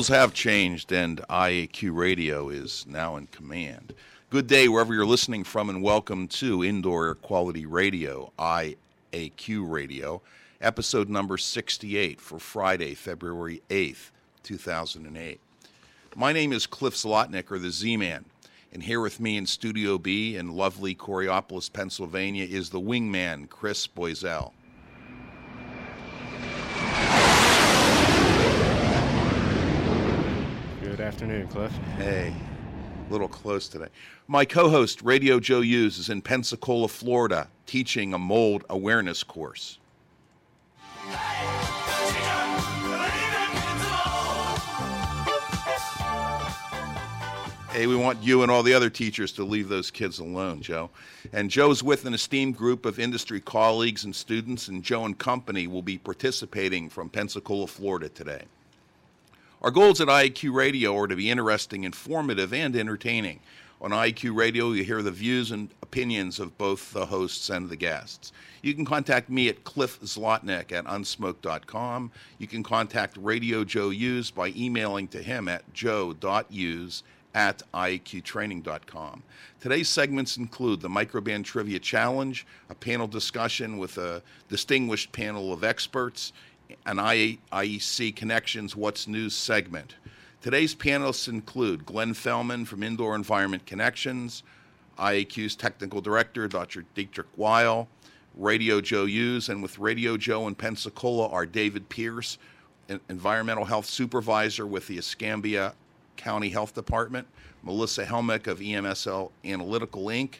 Rules have changed, and IAQ Radio is now in command. Good day wherever you're listening from, and welcome to Indoor Air Quality Radio, IAQ Radio, episode number 68 for Friday, February 8th, 2008. My name is Cliff Zlotnick, or the Z Man, and here with me in Studio B in lovely Coraopolis, Pennsylvania, is the wingman, Chris Boisel. Good afternoon, Cliff. Hey, a little close today. My co host, Radio Joe Hughes, is in Pensacola, Florida, teaching a mold awareness course. Hey, we want you and all the other teachers to leave those kids alone, Joe. And Joe's with an esteemed group of industry colleagues and students, and Joe and company will be participating from Pensacola, Florida today. Our goals at IAQ Radio are to be interesting, informative, and entertaining. On IAQ Radio, you hear the views and opinions of both the hosts and the guests. You can contact me at cliffzlotnick at unsmoke.com. You can contact Radio Joe Hughes by emailing to him at joe.hughes at iaqtraining.com. Today's segments include the Microban Trivia Challenge, a panel discussion with a distinguished panel of experts, an IEC Connections What's News segment. Today's panelists include Glenn Fellman from Indoor Environment Connections, IAQ's Technical Director, Dr. Dietrich Weil, Radio Joe Hughes, and with Radio Joe in Pensacola are David Pierce, Environmental Health Supervisor with the Escambia County Health Department, Melissa Helmick of EMSL Analytical Inc.,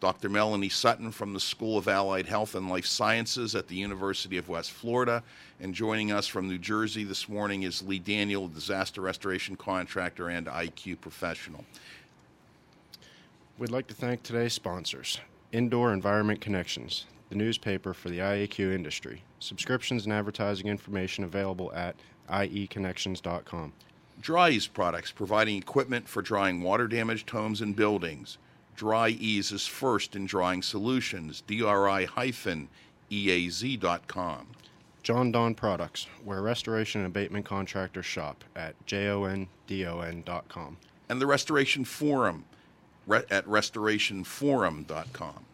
Dr. Melanie Sutton from the School of Allied Health and Life Sciences at the University of West Florida. And joining us from New Jersey this morning is Lee Daniel, disaster restoration contractor and IQ professional. We'd like to thank today's sponsors Indoor Environment Connections, the newspaper for the IAQ industry. Subscriptions and advertising information available at ieconnections.com. Dri-Eaz products providing equipment for drying water damaged homes and buildings. Dri-Eaz is first in drying solutions. DRI-EAZ.com. Jon-Don Products, where restoration and abatement contractors shop at jondon.com. And the Restoration Forum re- at restorationforum.com.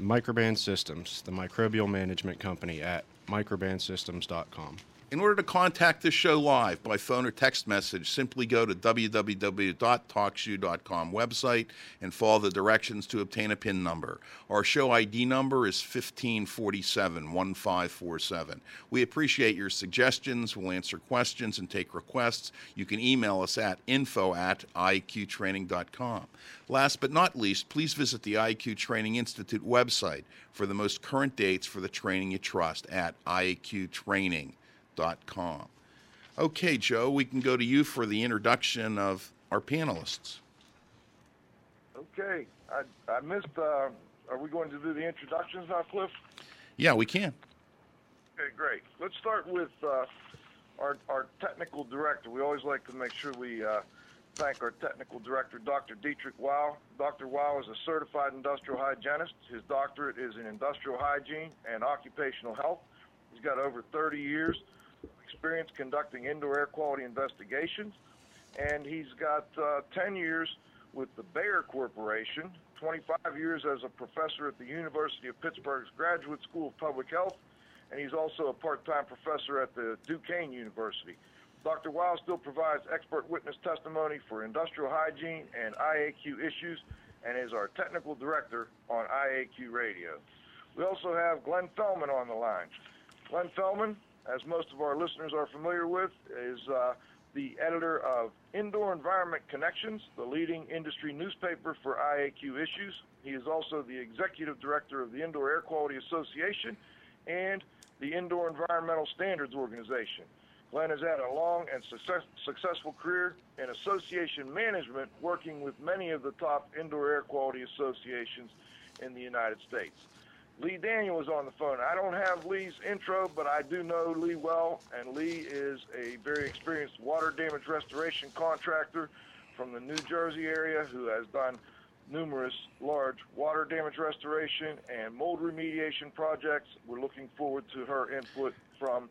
Microban Systems, the microbial management company at microbansystems.com. In order to contact this show live by phone or text message, simply go to www.talkshoe.com website and follow the directions to obtain a PIN number. Our show ID number is 1547 1547. We appreciate your suggestions. We'll answer questions and take requests. You can email us at info at iqtraining.com. Last but not least, please visit the IAQ Training Institute website for the most current dates for the training you trust at iaqtraining.com com. Okay, Joe, we can go to you for the introduction of our panelists. Okay, I, I missed. Uh, are we going to do the introductions now, Cliff? Yeah, we can. Okay, great. Let's start with uh, our, our technical director. We always like to make sure we uh, thank our technical director, Dr. Dietrich Weil. Dr. Weil is a certified industrial hygienist. His doctorate is in industrial hygiene and occupational health. He's got over 30 years experience conducting indoor air quality investigations, and he's got uh, 10 years with the Bayer Corporation, 25 years as a professor at the University of Pittsburgh's Graduate School of Public Health, and he's also a part-time professor at the Duquesne University. Dr. Weil still provides expert witness testimony for industrial hygiene and IAQ issues and is our technical director on IAQ Radio. We also have Glenn Fellman on the line. Glenn Fellman, as most of our listeners are familiar with, is uh, the editor of Indoor Environment Connections, the leading industry newspaper for IAQ issues. He is also the executive director of the Indoor Air Quality Association and the Indoor Environmental Standards Organization. Glenn has had a long and success, successful career in association management, working with many of the top indoor air quality associations in the United States. Lee Daniel is on the phone. I don't have Lee's intro, but I do know Lee well, and Lee is a very experienced water damage restoration contractor from the New Jersey area who has done numerous large water damage restoration and mold remediation projects. We're looking forward to her input from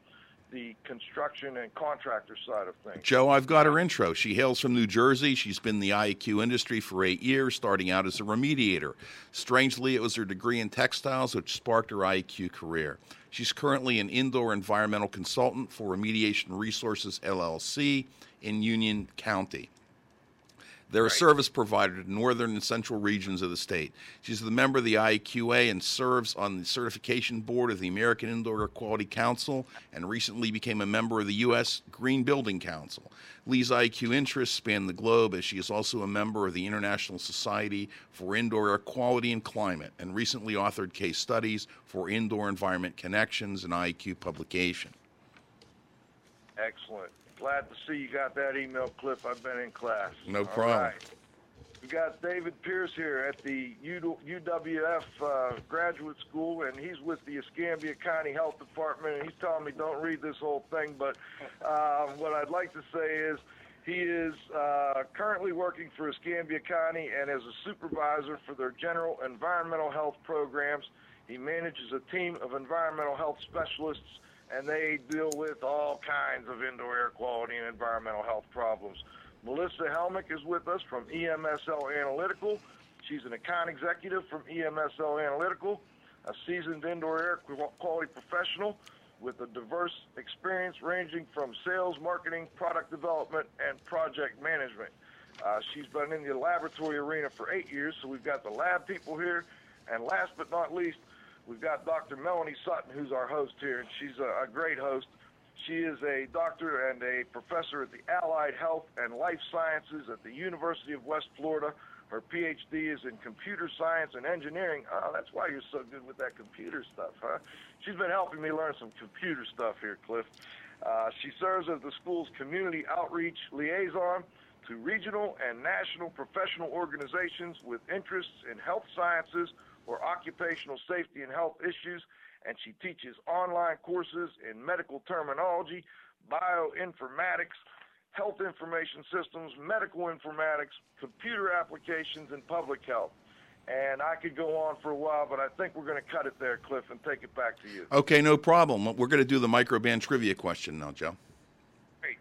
the construction and contractor side of things. Joe, I've got her intro. She hails from New Jersey. She's been in the IEQ industry for eight years, starting out as a remediator. Strangely, it was her degree in textiles which sparked her IEQ career. She's currently an indoor environmental consultant for Remediation Resources LLC in Union County. They're a service provider to northern and central regions of the state. She's a member of the IEQA and serves on the certification board of the American Indoor Air Quality Council and recently became a member of the U.S. Green Building Council. Lee's IEQ interests span the globe as she is also a member of the International Society for Indoor Air Quality and Climate and recently authored case studies for Indoor Environment Connections and IEQ publication. Excellent. Glad to see you got that email, Cliff. I've been in class. No problem. right. We got David Pierce here at the UWF uh, Graduate School, and he's with the Escambia County Health Department. And he's telling me don't read this whole thing, but uh, what I'd like to say is he is uh, currently working for Escambia County and as a supervisor for their general environmental health programs. He manages a team of environmental health specialists and they deal with all kinds of indoor air quality and environmental health problems. Melissa Helmick is with us from EMSL Analytical. She's an account executive from EMSL Analytical, a seasoned indoor air quality professional with a diverse experience ranging from sales, marketing, product development, and project management. Uh, she's been in the laboratory arena for eight years, so we've got the lab people here. And last but not least, We've got Dr. Melanie Sutton, who's our host here, and she's a, a great host. She is a doctor and a professor at the Allied Health and Life Sciences at the University of West Florida. Her PhD is in computer science and engineering. Oh, that's why you're so good with that computer stuff, huh? She's been helping me learn some computer stuff here, Cliff. Uh, she serves as the school's community outreach liaison to regional and national professional organizations with interests in health sciences, or occupational safety and health issues, and she teaches online courses in medical terminology, bioinformatics, health information systems, medical informatics, computer applications, and public health. And I could go on for a while, but I think we're going to cut it there, Cliff, and take it back to you. Okay, no problem. We're going to do the Microban trivia question now, Joe. Great.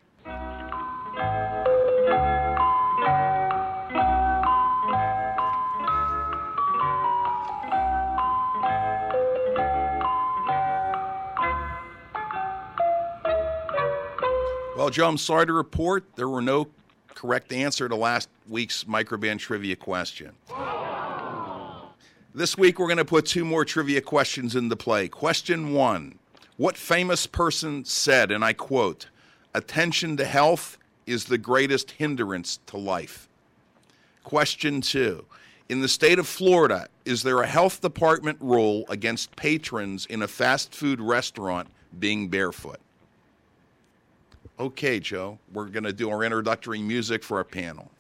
Well, Joe, I'm sorry to report there were no correct answer to last week's Microban trivia question. This week, we're going to put two more trivia questions into play. Question one What famous person said, and I quote, attention to health is the greatest hindrance to life? Question two In the state of Florida, is there a health department rule against patrons in a fast food restaurant being barefoot? Okay, Joe, we're going to do our introductory music for our panel.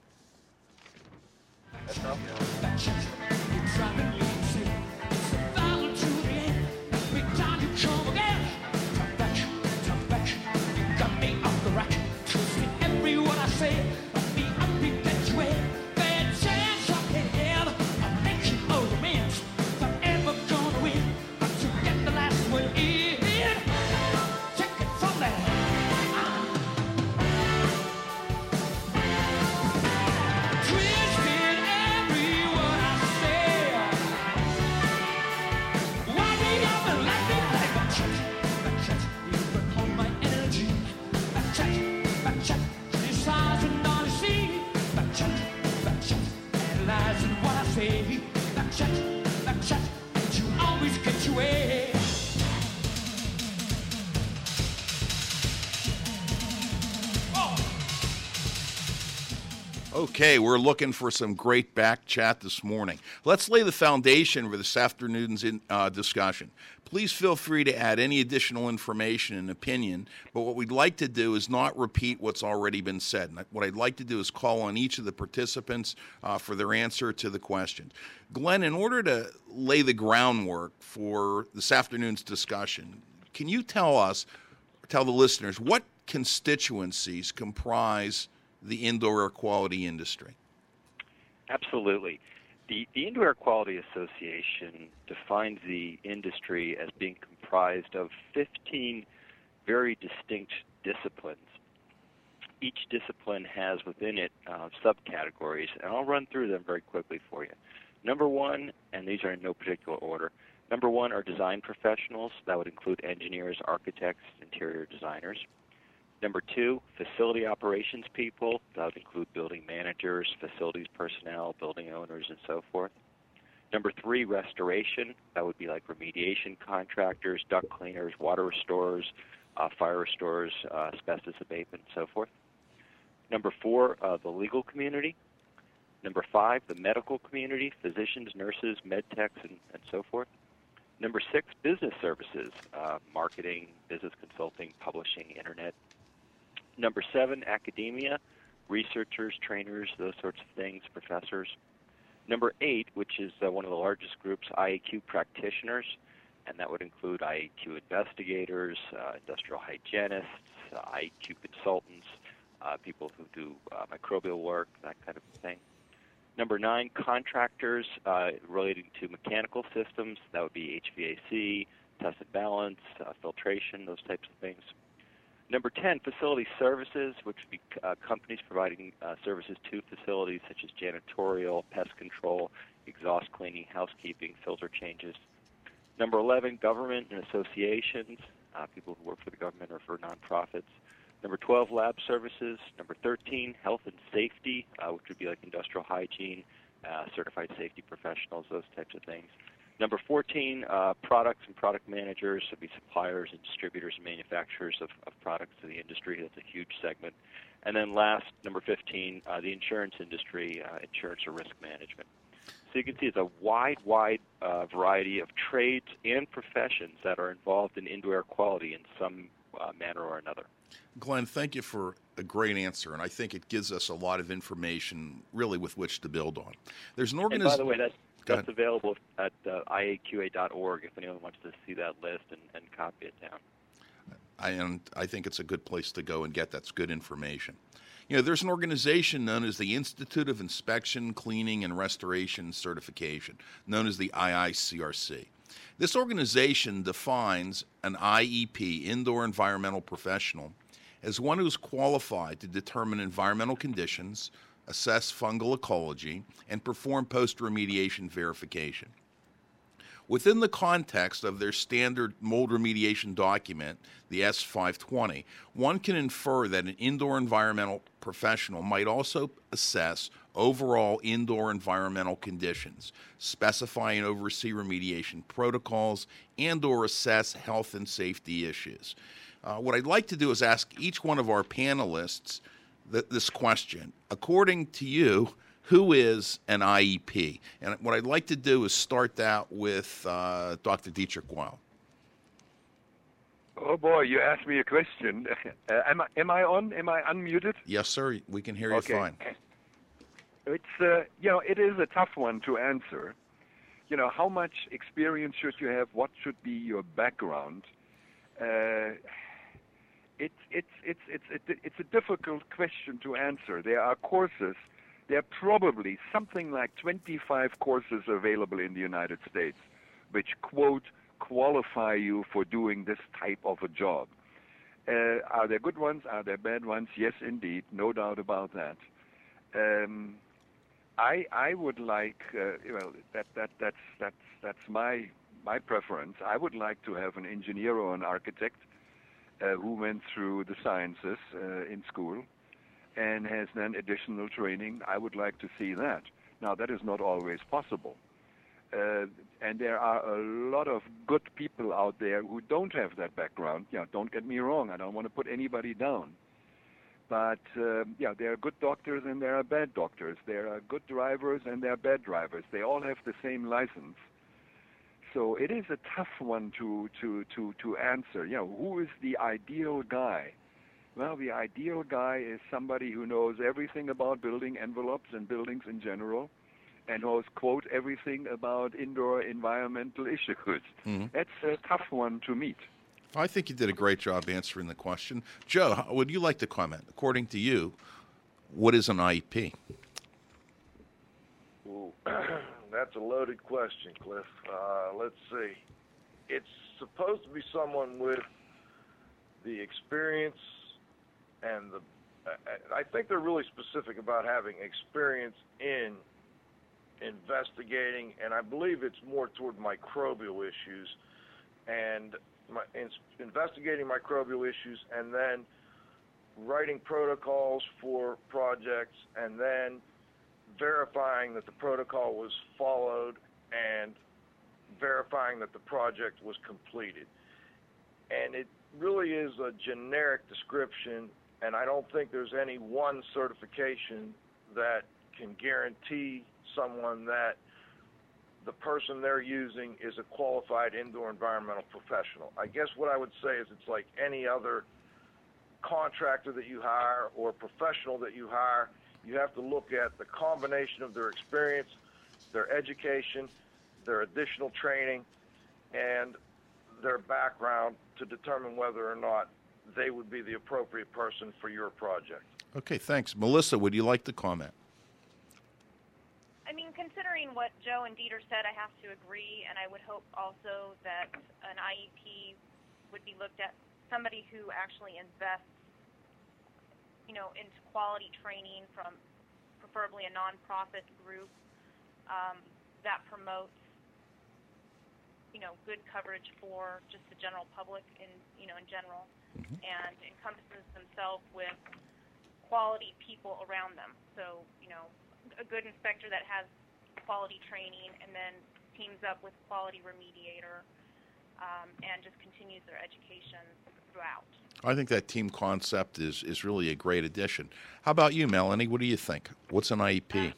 Okay, we're looking for some great back chat this morning. Let's lay the foundation for this afternoon's in, uh, discussion. Please feel free to add any additional information and opinion, but what we'd like to do is not repeat what's already been said. What I'd like to do is call on each of the participants uh, for their answer to the question. Glenn, in order to lay the groundwork for this afternoon's discussion, can you tell us, tell the listeners, what constituencies comprise the indoor air quality industry? Absolutely. The, the Indoor Air Quality Association defines the industry as being comprised of 15 very distinct disciplines. Each discipline has within it uh, subcategories, and I'll run through them very quickly for you. Number one, and these are in no particular order, number one are design professionals. That would include engineers, architects, interior designers. Number two, facility operations people. That would include building managers, facilities personnel, building owners, and so forth. Number three, restoration. That would be like remediation contractors, duct cleaners, water restorers, uh, fire restorers, uh, asbestos abatement, and so forth. Number four, uh, the legal community. Number five, the medical community, physicians, nurses, med techs, and, and so forth. Number six, business services, uh, marketing, business consulting, publishing, internet, Number seven, academia, researchers, trainers, those sorts of things, professors. Number eight, which is uh, one of the largest groups, IAQ practitioners, and that would include IAQ investigators, uh, industrial hygienists, uh, IAQ consultants, uh, people who do uh, microbial work, that kind of thing. Number nine, contractors uh, relating to mechanical systems, that would be HVAC, test and balance, filtration, those types of things. Number 10, facility services, which would be uh, companies providing uh, services to facilities such as janitorial, pest control, exhaust cleaning, housekeeping, filter changes. Number 11, government and associations, uh, people who work for the government or for nonprofits. Number 12, lab services. Number 13, health and safety, uh, which would be like industrial hygiene, uh, certified safety professionals, those types of things. Number 14, uh, products and product managers, would be suppliers and distributors and manufacturers of, of products to the industry. That's a huge segment. And then last, number 15, uh, the insurance industry, uh, insurance or risk management. So you can see it's a wide, wide uh, variety of trades and professions that are involved in indoor air quality in some uh, manner or another. Glenn, thank you for a great answer, and I think it gives us a lot of information, really, with which to build on. There's an organization. by the way, that's that's available at uh, iaqa.org if anyone wants to see that list and, and copy it down. I, and I think it's a good place to go and get that's good information. You know, there's an organization known as the Institute of Inspection, Cleaning, and Restoration Certification, known as the IICRC. This organization defines an IEP, indoor environmental professional, as one who is qualified to determine environmental conditions, assess fungal ecology, and perform post remediation verification. Within the context of their standard mold remediation document, the S520, one can infer that an indoor environmental professional might also assess overall indoor environmental conditions, specify and oversee remediation protocols, and or assess health and safety issues. Uh, what I'd like to do is ask each one of our panelists th- this question. According to you, who is an IEP? And what I'd like to do is start that with uh, Dr. Dietrich Weil. Oh boy, you asked me a question. Uh, am I am I on? Am I unmuted? Yes, sir. We can hear you okay. fine. It's uh, you know it is a tough one to answer. You know how much experience should you have? What should be your background? Uh, it's it's it's it's it's a difficult question to answer. There are courses. There are probably something like 25 courses available in the United States, which quote qualify you for doing this type of a job. Uh, are there good ones? Are there bad ones? Yes, indeed, no doubt about that. Um, I I would like uh, well that that that's that's that's my my preference. I would like to have an engineer or an architect uh, who went through the sciences uh, in school and has then additional training. I would like to see that. Now, that is not always possible. Uh, and there are a lot of good people out there who don't have that background. Yeah, don't get me wrong. I don't want to put anybody down. But uh, yeah, there are good doctors and there are bad doctors. There are good drivers and there are bad drivers. They all have the same license. So it is a tough one to to to to answer. You know, who is the ideal guy? Well, the ideal guy is somebody who knows everything about building envelopes and buildings in general, and knows quote everything about indoor environmental issues. Mm-hmm. That's a tough one to meet. I think you did a great job answering the question. Joe, would you like to comment? According to you, what is an IEP? That's a loaded question, Cliff. Uh, let's see. It's supposed to be someone with the experience and the. I- I think they're really specific about having experience in investigating, and I believe it's more toward microbial issues and my, in, investigating microbial issues, and then writing protocols for projects, and then verifying that the protocol was followed and verifying that the project was completed. And it really is a generic description, and I don't think there's any one certification that can guarantee someone that the person they're using is a qualified indoor environmental professional. I guess what I would say is it's like any other contractor that you hire or professional that you hire. You have to look at the combination of their experience, their education, their additional training, and their background to determine whether or not they would be the appropriate person for your project. Okay, thanks. Melissa, would you like to comment? I mean, considering what Joe and Dieter said, I have to agree, and I would hope also that an IEP would be looked at somebody who actually invests, you know, into quality training from preferably a nonprofit group um, that promotes, you know, good coverage for just the general public in, you know, in general, and encompasses themselves with quality people around them. So, you know, a good inspector that has quality training and then teams up with quality remediator um, and just continues their education throughout. I think that team concept is, is really a great addition. How about you, Melanie? What do you think? What's an IEP? Um,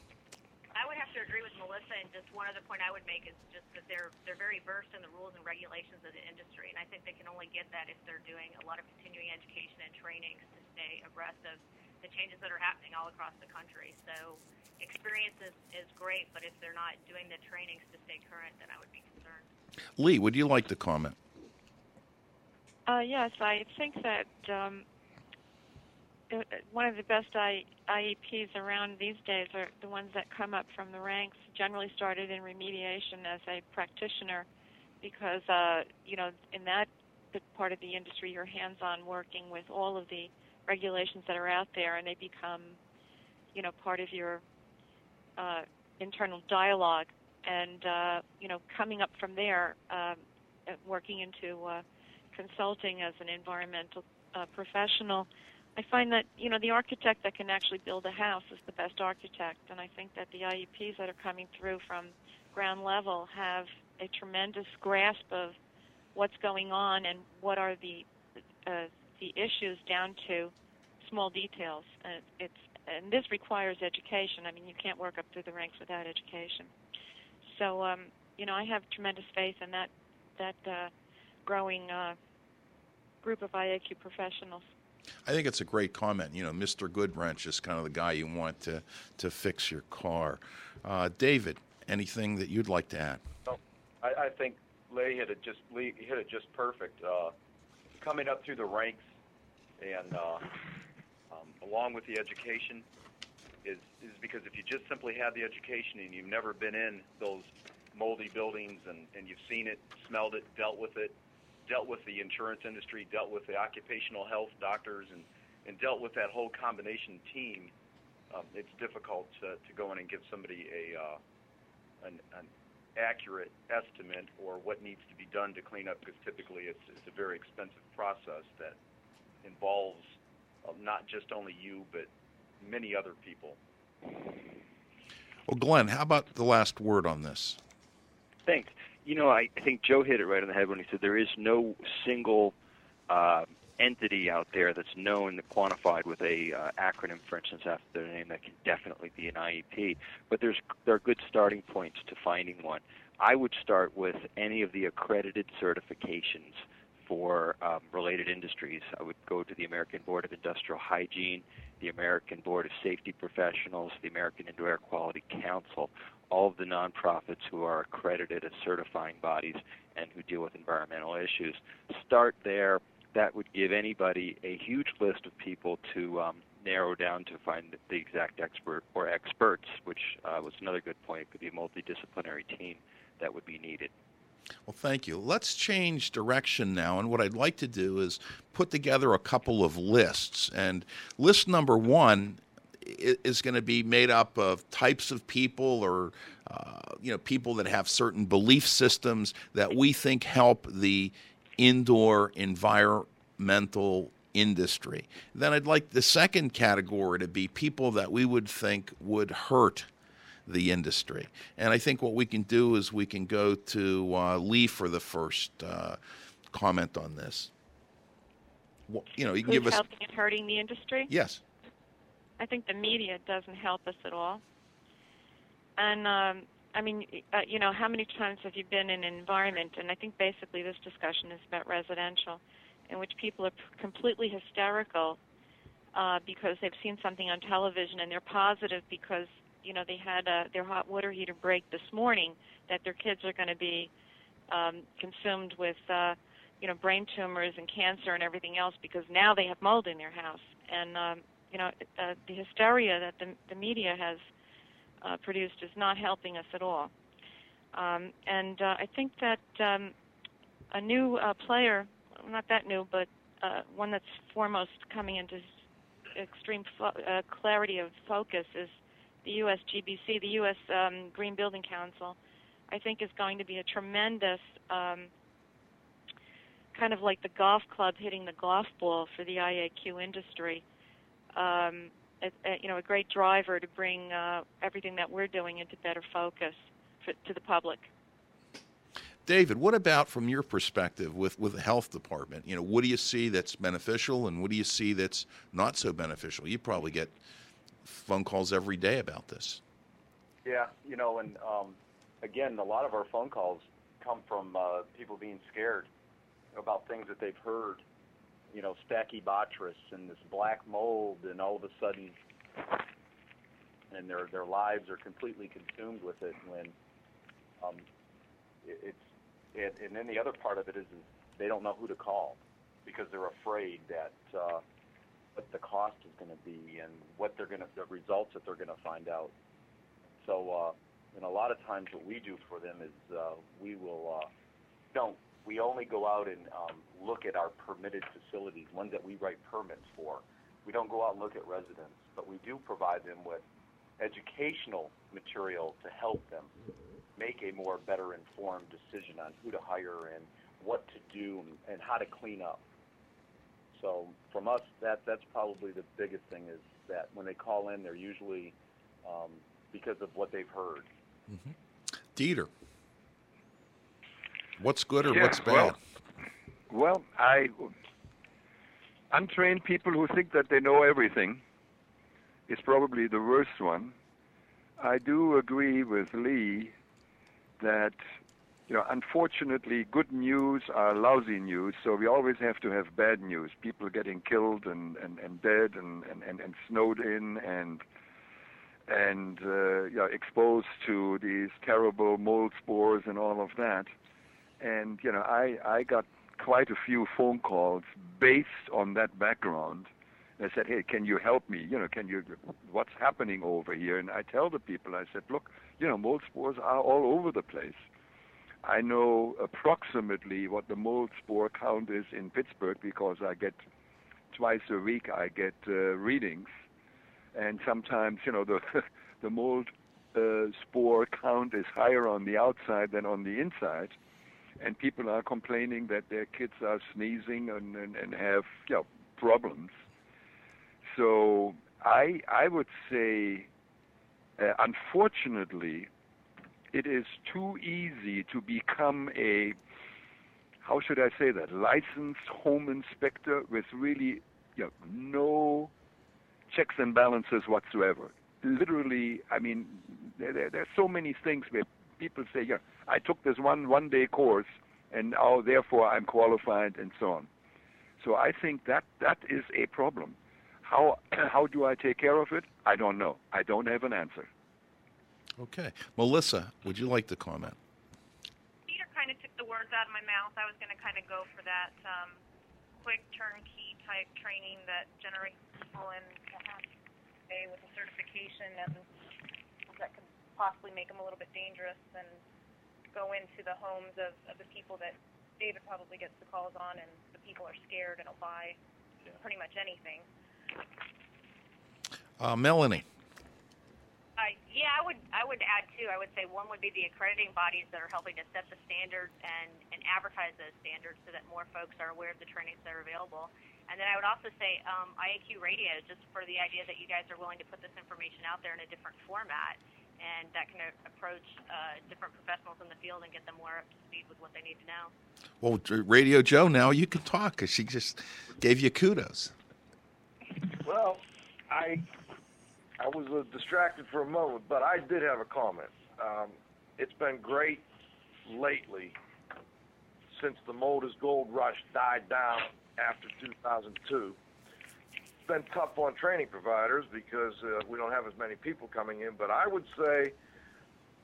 I would have to agree with Melissa, and just one other point I would make is just that they're they're very versed in the rules and regulations of the industry, and I think they can only get that if they're doing a lot of continuing education and trainings to stay abreast of the changes that are happening all across the country. So experience is, is great, but if they're not doing the trainings to stay current, then I would be concerned. Lee, would you like to comment? Uh, yes, I think that um, uh, one of the best IEPs around these days are the ones that come up from the ranks. Generally, started in remediation as a practitioner, because uh, you know in that part of the industry, you're hands-on working with all of the regulations that are out there, and they become, you know, part of your uh, internal dialogue. And uh, you know, coming up from there, um, uh, working into uh, consulting as an environmental uh, professional, I find that you know the architect that can actually build a house is the best architect, and I think that the IEPs that are coming through from ground level have a tremendous grasp of what's going on and what are the uh, the issues down to small details. And it's and this requires education. I mean, you can't work up through the ranks without education. So um, you know, I have tremendous faith in that that uh, growing uh, group of IAQ professionals. I think it's a great comment. You know, Mr. Goodwrench is kind of the guy you want to, to fix your car. Uh, David, anything that you'd like to add? I, I think Lee hit it just Lee hit it just perfect. Uh, coming up through the ranks, and uh, um, along with the education, is is because if you just simply have the education and you've never been in those moldy buildings and and you've seen it, smelled it, dealt with it, dealt with the insurance industry, dealt with the occupational health doctors, and and dealt with that whole combination team, um, it's difficult to, to go in and give somebody a uh, an, an accurate estimate or what needs to be done to clean up because typically it's, it's a very expensive process that involves uh, not just only you, but many other people. Well, Glenn, how about the last word on this? Thanks. You know, I, think Joe hit it right on the head when he said there is no single uh, entity out there that's known, that quantified with a uh, acronym, for instance, after their name that can definitely be an IEP. But there's there are good starting points to finding one. I would start with any of the accredited certifications for um, related industries. I would go to the American Board of Industrial Hygiene, the American Board of Safety Professionals, the American Indoor Air Quality Council, all of the nonprofits who are accredited as certifying bodies and who deal with environmental issues. Start there. That would give anybody a huge list of people to um, narrow down to find the exact expert or experts, which uh, was another good point. It could be a multidisciplinary team that would be needed. Well, thank you. Let's change direction now. And what I'd like to do is put together a couple of lists. And list number one is going to be made up of types of people or uh, you know people that have certain belief systems that we think help the indoor environmental industry. Then I'd like the second category to be people that we would think would hurt the industry. And I think what we can do is we can go to uh, Lee for the first uh, comment on this. Well, you know, you can Who's give us. helping and hurting the industry? Yes. I think the media doesn't help us at all. And um, I mean, uh, you know, how many times have you been in an environment? And I think basically this discussion is about residential, in which people are p- completely hysterical uh, because they've seen something on television and they're positive because you know they had uh, their hot water heater break this morning that their kids are going to be um, consumed with uh, you know brain tumors and cancer and everything else because now they have mold in their house and um, you know uh, the hysteria that the, the media has uh, produced is not helping us at all. Um, and uh, I think that um, a new uh, player, not that new, but uh, one that's foremost coming into extreme fo- uh, clarity of focus is the U.S. GBC, the U.S. Um, Green Building Council. I think is going to be a tremendous um, kind of like the golf club hitting the golf ball for the IAQ industry. Um, a, a, you know, a great driver to bring uh, everything that we're doing into better focus for, to the public. David, what about from your perspective with, with the health department? You know, what do you see that's beneficial and what do you see that's not so beneficial? You probably get phone calls every day about this. Yeah, you know, and um, again, a lot of our phone calls come from uh, people being scared about things that they've heard. You know, Stachybotrys and this black mold, and all of a sudden, and their their lives are completely consumed with it. When um, it, it's and, and then the other part of it is, is they don't know who to call because they're afraid that uh, what the cost is going to be and what they're going to the results that they're going to find out. So, uh, and a lot of times what we do for them is uh, we will uh, don't we only go out and um, look at our permitted facilities, ones that we write permits for. We don't go out and look at residents, but we do provide them with educational material to help them make a more better informed decision on who to hire and what to do and, how to clean up. So from us, that that's probably the biggest thing is that when they call in, they're usually um, because of what they've heard. Dieter, what's good or Yeah, what's bad? well- Well, I untrained people who think that they know everything is probably the worst one. I do agree with Lee that you know, unfortunately, good news are lousy news, so we always have to have bad news. People getting killed and, and, and dead and, and, and, and snowed in and and uh, you know, exposed to these terrible mold spores and all of that. And you know, I I got quite a few phone calls based on that background. I said, "Hey, can you help me? You know, can you? What's happening over here?" And I tell the people, I said, "Look, you know, mold spores are all over the place. I know approximately what the mold spore count is in Pittsburgh because I get twice a week I get uh, readings, and sometimes you know the the mold uh, spore count is higher on the outside than on the inside, and people are complaining that their kids are sneezing and and, and have you know problems. So I I would say, uh, unfortunately, it is too easy to become a how should I say that licensed home inspector with really you know, no checks and balances whatsoever. Literally, I mean, there, there, there are so many things where people say, "Yeah, I took this one one-day course, and now therefore I'm qualified," and so on. So I think that that is a problem. How how do I take care of it? I don't know. I don't have an answer. Okay. Melissa, would you like to comment? Peter kind of took the words out of my mouth. I was going to kind of go for that um, quick turnkey type training that generates people in perhaps with a certification and that could possibly make them a little bit dangerous and go into the homes of, of the people that David probably gets the calls on and the people are scared and will buy pretty much anything. Uh, Melanie. Uh, yeah, I would I would add too. I would say one would be the accrediting bodies that are helping to set the standards and and advertise those standards so that more folks are aware of the trainings that are available. And then I would also say um, IAQ Radio, just for the idea that you guys are willing to put this information out there in a different format, and that can approach uh, different professionals in the field and get them more up to speed with what they need to know. Well, Radio Joe, now you can talk because she just gave you kudos. Well, I I was uh, distracted for a moment, but I did have a comment. Um, it's been great lately since the Molders Gold Rush died down after 2002. Been tough on training providers because uh, we don't have as many people coming in, but I would say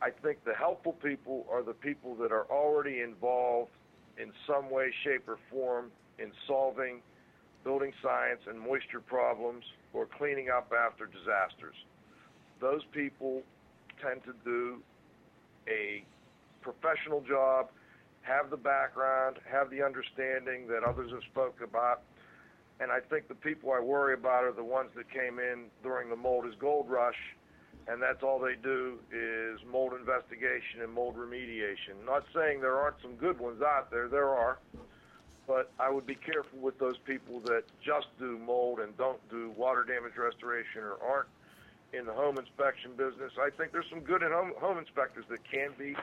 I think the helpful people are the people that are already involved in some way, shape, or form in solving building science and moisture problems or cleaning up after disasters. Those people tend to do a professional job, have the background, have the understanding that others have spoke about. And I think the people I worry about are the ones that came in during the mold is gold rush, and that's all they do is mold investigation and mold remediation. Not saying there aren't some good ones out there, there are but I would be careful with those people that just do mold and don't do water damage restoration or aren't in the home inspection business. I think there's some good home, home inspectors that can be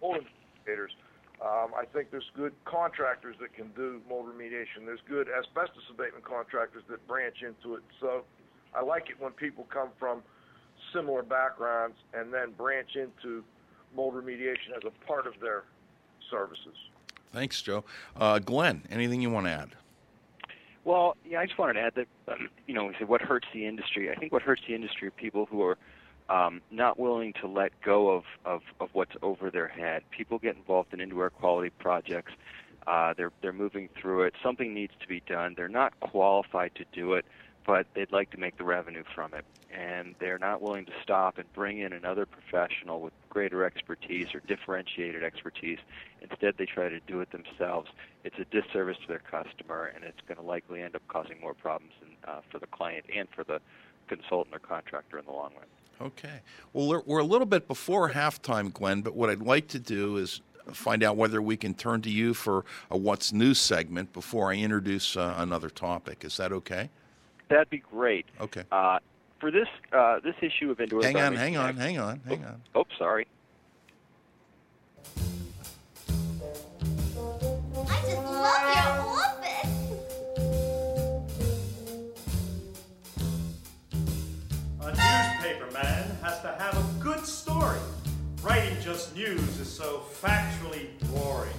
mold investigators. Um, I think there's good contractors that can do mold remediation. There's good asbestos abatement contractors that branch into it. So I like it when people come from similar backgrounds and then branch into mold remediation as a part of their services. Thanks, Joe. Uh, Glenn, anything you want to add? Well, yeah, I just wanted to add that, um, you know, we said what hurts the industry. I think what hurts the industry are people who are um, not willing to let go of, of, of what's over their head. People get involved in indoor air quality projects. Uh, they're they're moving through it. Something needs to be done. They're not qualified to do it, but they'd like to make the revenue from it, and they're not willing to stop and bring in another professional with greater expertise or differentiated expertise. Instead, they try to do it themselves. It's a disservice to their customer, and it's going to likely end up causing more problems in, uh, for the client and for the consultant or contractor in the long run. Okay. Well, we're, we're a little bit before halftime, Glenn, but what I'd like to do is find out whether we can turn to you for a What's New segment before I introduce uh, another topic. Is that okay? That'd be great. Okay. Uh, for this uh, this issue of indoor Hang on, hang on, hang on, hang on. Oh, sorry. Has to have a good story. Writing just news is so factually boring.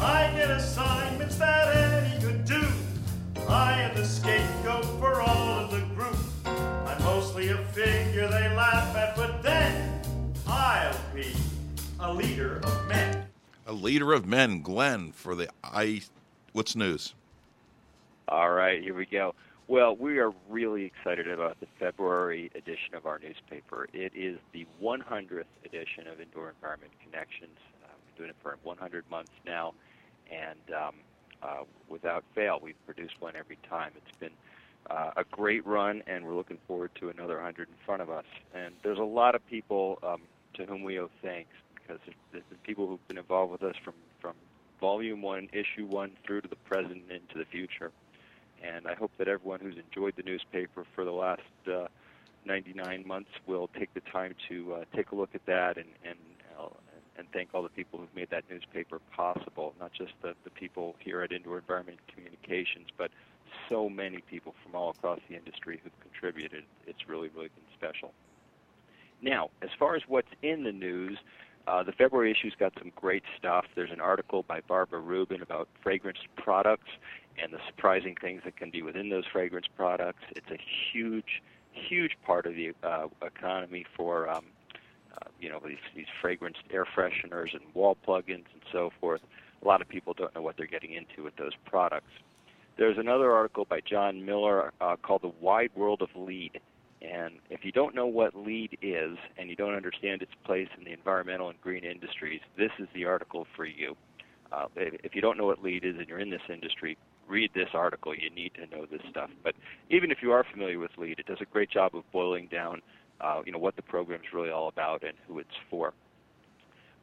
I get assignments that any could do. I am the scapegoat for all of the group. I'm mostly a figure they laugh at, but then I'll be a leader of men. A leader of men, Glenn, for the I. What's news? All right, here we go. Well, we are really excited about the February edition of our newspaper. It is the 100th edition of Indoor Environment Connections. Uh, we've been doing it for 100 months now, and um, uh, without fail, we've produced one every time. It's been uh, a great run, and we're looking forward to another 100 in front of us. And there's a lot of people um, to whom we owe thanks because there's, been people who've been involved with us from, from volume one, issue one, through to the present and into the future. And I hope that everyone who's enjoyed the newspaper for the last uh, 99 months will take the time to uh, take a look at that and and uh, and thank all the people who've made that newspaper possible. Not just the the people here at Indoor Environment Communications, but so many people from all across the industry who've contributed. It's really really been special. Now, as far as what's in the news, uh, the February issue's got some great stuff. There's an article by Barbara Rubin about fragrance products and the surprising things that can be within those fragrance products. It's a huge, huge part of the uh, economy for um, uh, you know these, these fragranced air fresheners and wall plugins and so forth. A lot of people don't know what they're getting into with those products. There's another article by John Miller uh, called "The Wide World of LEED." And if you don't know what LEED is and you don't understand its place in the environmental and green industries, this is the article for you. Uh, if you don't know what LEED is and you're in this industry, read this article. You need to know this stuff. But even if you are familiar with LEED, it does a great job of boiling down, uh, you know, what the program is really all about and who it's for.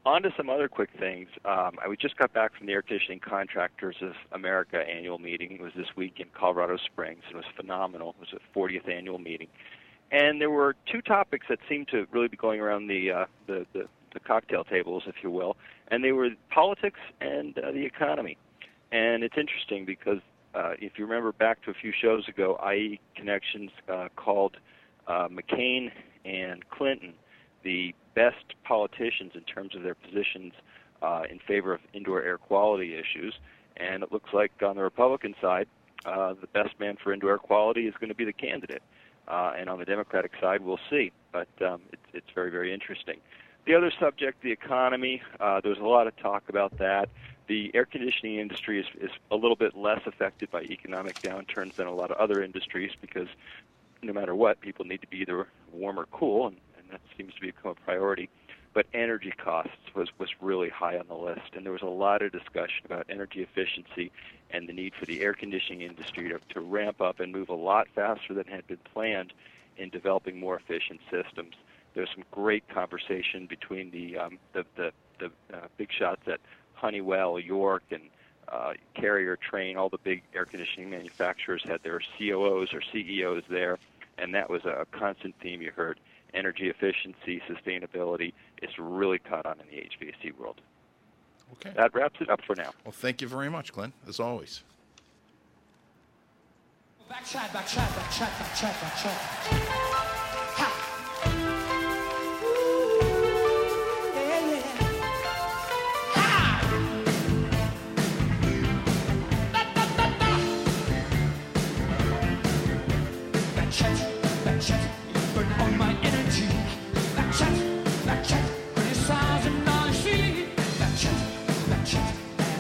On to some other quick things. Um, I just got back from the Air Conditioning Contractors of America annual meeting. It was this week in Colorado Springs. And it was phenomenal. It was a 40th annual meeting and there were two topics that seemed to really be going around the uh, the, the, the cocktail tables, if you will, and they were politics and uh, the economy. And it's interesting because uh, if you remember back to a few shows ago, IE Connections uh, called uh, McCain and Clinton the best politicians in terms of their positions uh, in favor of indoor air quality issues. And it looks like on the Republican side, uh, the best man for indoor air quality is going to be the candidate. Uh, and on the Democratic side, we'll see. But um, it's, it's very, very interesting. The other subject, the economy, uh, there's a lot of talk about that. The air conditioning industry is, is a little bit less affected by economic downturns than a lot of other industries because no matter what, people need to be either warm or cool, and, and that seems to become a priority. But energy costs was, was really high on the list, and there was a lot of discussion about energy efficiency and the need for the air conditioning industry to, to ramp up and move a lot faster than had been planned in developing more efficient systems. There's some great conversation between the um, the the, the uh, big shots at Honeywell, York, and uh, Carrier, Trane. All the big air conditioning manufacturers had their COOs or CEOs there, and that was a constant theme you heard. Energy efficiency, sustainability. It's really caught on in the HVAC world. Okay. That wraps it up for now. Well, thank you very much, Glenn, as always.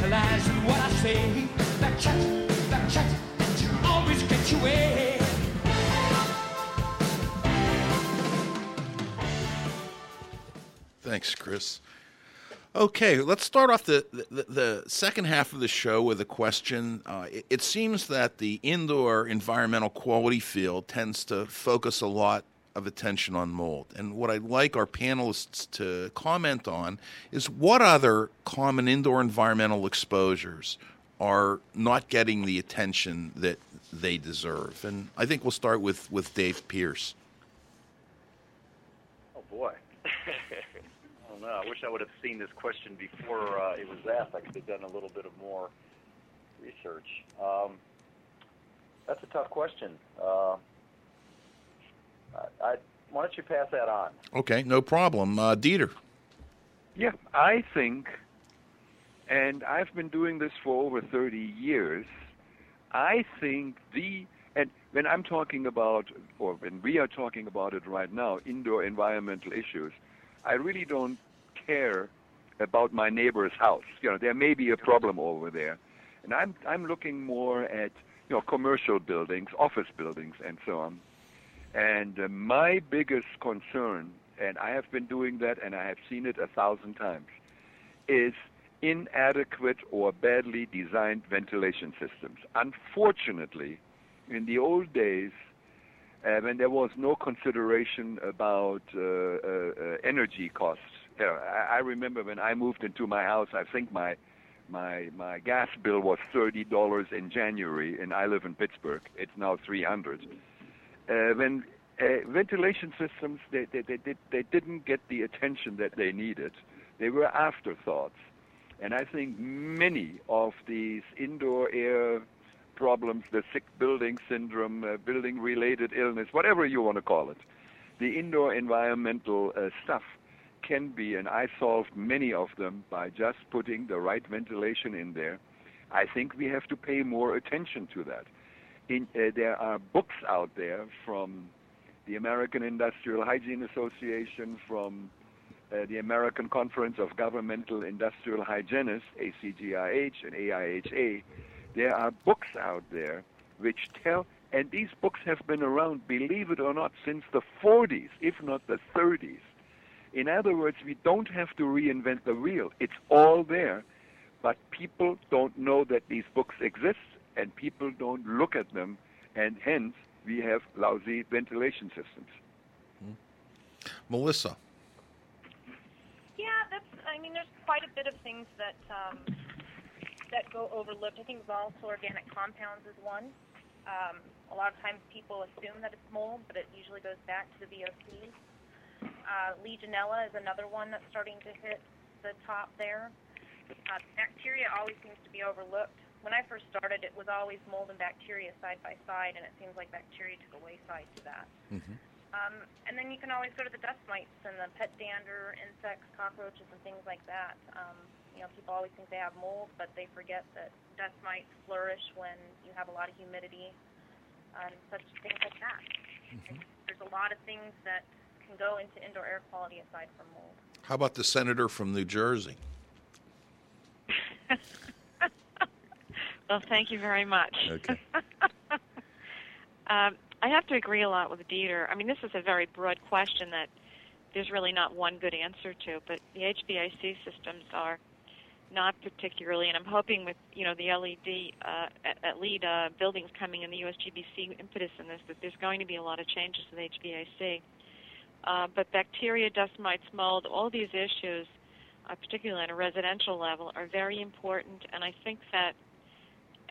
What I say. Always get. Thanks, Chris. Okay, let's start off the, the, the second half of the show with a question. Uh, it, it seems that the indoor environmental quality field tends to focus a lot of attention on mold. And what I'd like our panelists to comment on is what other common indoor environmental exposures are not getting the attention that they deserve. And I think we'll start with, with Dave Pierce. Oh boy. I don't know. I wish I would have seen this question before uh, it was asked. I could have done a little bit of more research. Um, that's a tough question. Uh, I, I, why don't you pass that on? Okay, no problem. Uh, Dieter. Yeah, I think, and I've been doing this for over 30 years, I think the, and when I'm talking about, or when we are talking about it right now, indoor environmental issues, I really don't care about my neighbor's house. You know, there may be a problem over there. And I'm, I'm looking more at, you know, commercial buildings, office buildings, and so on. And uh, my biggest concern, and I have been doing that and I have seen it a thousand times, is inadequate or badly designed ventilation systems. Unfortunately, in the old days, uh, when there was no consideration about uh, uh, uh, energy costs, know, I, I remember when I moved into my house, I think my my my gas bill was thirty dollars in January, and I live in Pittsburgh. It's now three hundred. Uh, when uh, ventilation systems they, they they did they didn't get the attention that they needed. They were afterthoughts, and I think many of these indoor air problems, the sick building syndrome, uh, building-related illness, whatever you want to call it, the indoor environmental uh, stuff can be, and I solved many of them by just putting the right ventilation in there. I think we have to pay more attention to that. In, uh, there are books out there from the American Industrial Hygiene Association, from uh, the American Conference of Governmental Industrial Hygienists, ACGIH and AIHA. There are books out there which tell, and these books have been around, believe it or not, since the 40s, if not the 30s. In other words, we don't have to reinvent the wheel. It's all there, but people don't know that these books exist, and people don't look at them, and hence we have lousy ventilation systems. Melissa. Yeah, that's. I mean, there's quite a bit of things that um, that go overlooked. I think volatile organic compounds is one. Um, a lot of times people assume that it's mold, but it usually goes back to the VOCs. Uh, Legionella is another one that's starting to hit the top there. Uh, bacteria always seems to be overlooked. When I first started, it was always mold and bacteria side by side, and it seems like bacteria took a wayside to that. Mm-hmm. Um, and then you can always go to the dust mites and the pet dander, insects, cockroaches, and things like that. Um, you know, people always think they have mold, but they forget that dust mites flourish when you have a lot of humidity and such things like that. There's a lot of things that can go into indoor air quality aside from mold. How about the senator from New Jersey? Well, thank you very much. Okay. um, I have to agree a lot with Dieter. I mean, this is a very broad question that there's really not one good answer to, but the HVAC systems are not particularly, and I'm hoping with you know the LED uh, at, LEED uh, buildings coming in the USGBC impetus in this that there's going to be a lot of changes to the HVAC. Uh, but bacteria, dust mites, mold, all these issues, uh, particularly on a residential level, are very important, and I think that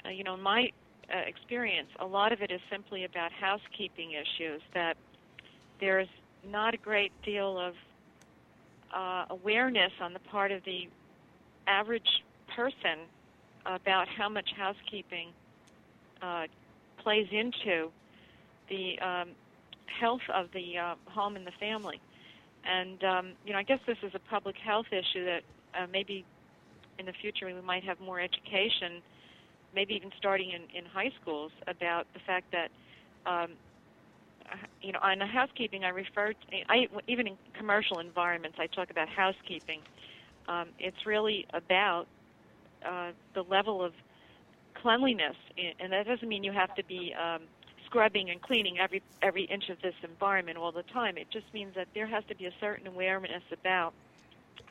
uh, you know, my uh, experience, a lot of it is simply about housekeeping issues. That there's not a great deal of uh, awareness on the part of the average person about how much housekeeping uh, plays into the um, health of the uh, home and the family. And um, you know, I guess this is a public health issue that uh, maybe in the future we might have more education maybe even starting in, in high schools, about the fact that, um, you know, on the housekeeping, I refer to, I, even in commercial environments, I talk about housekeeping. Um, it's really about uh, the level of cleanliness, and that doesn't mean you have to be um, scrubbing and cleaning every every inch of this environment all the time. It just means that there has to be a certain awareness about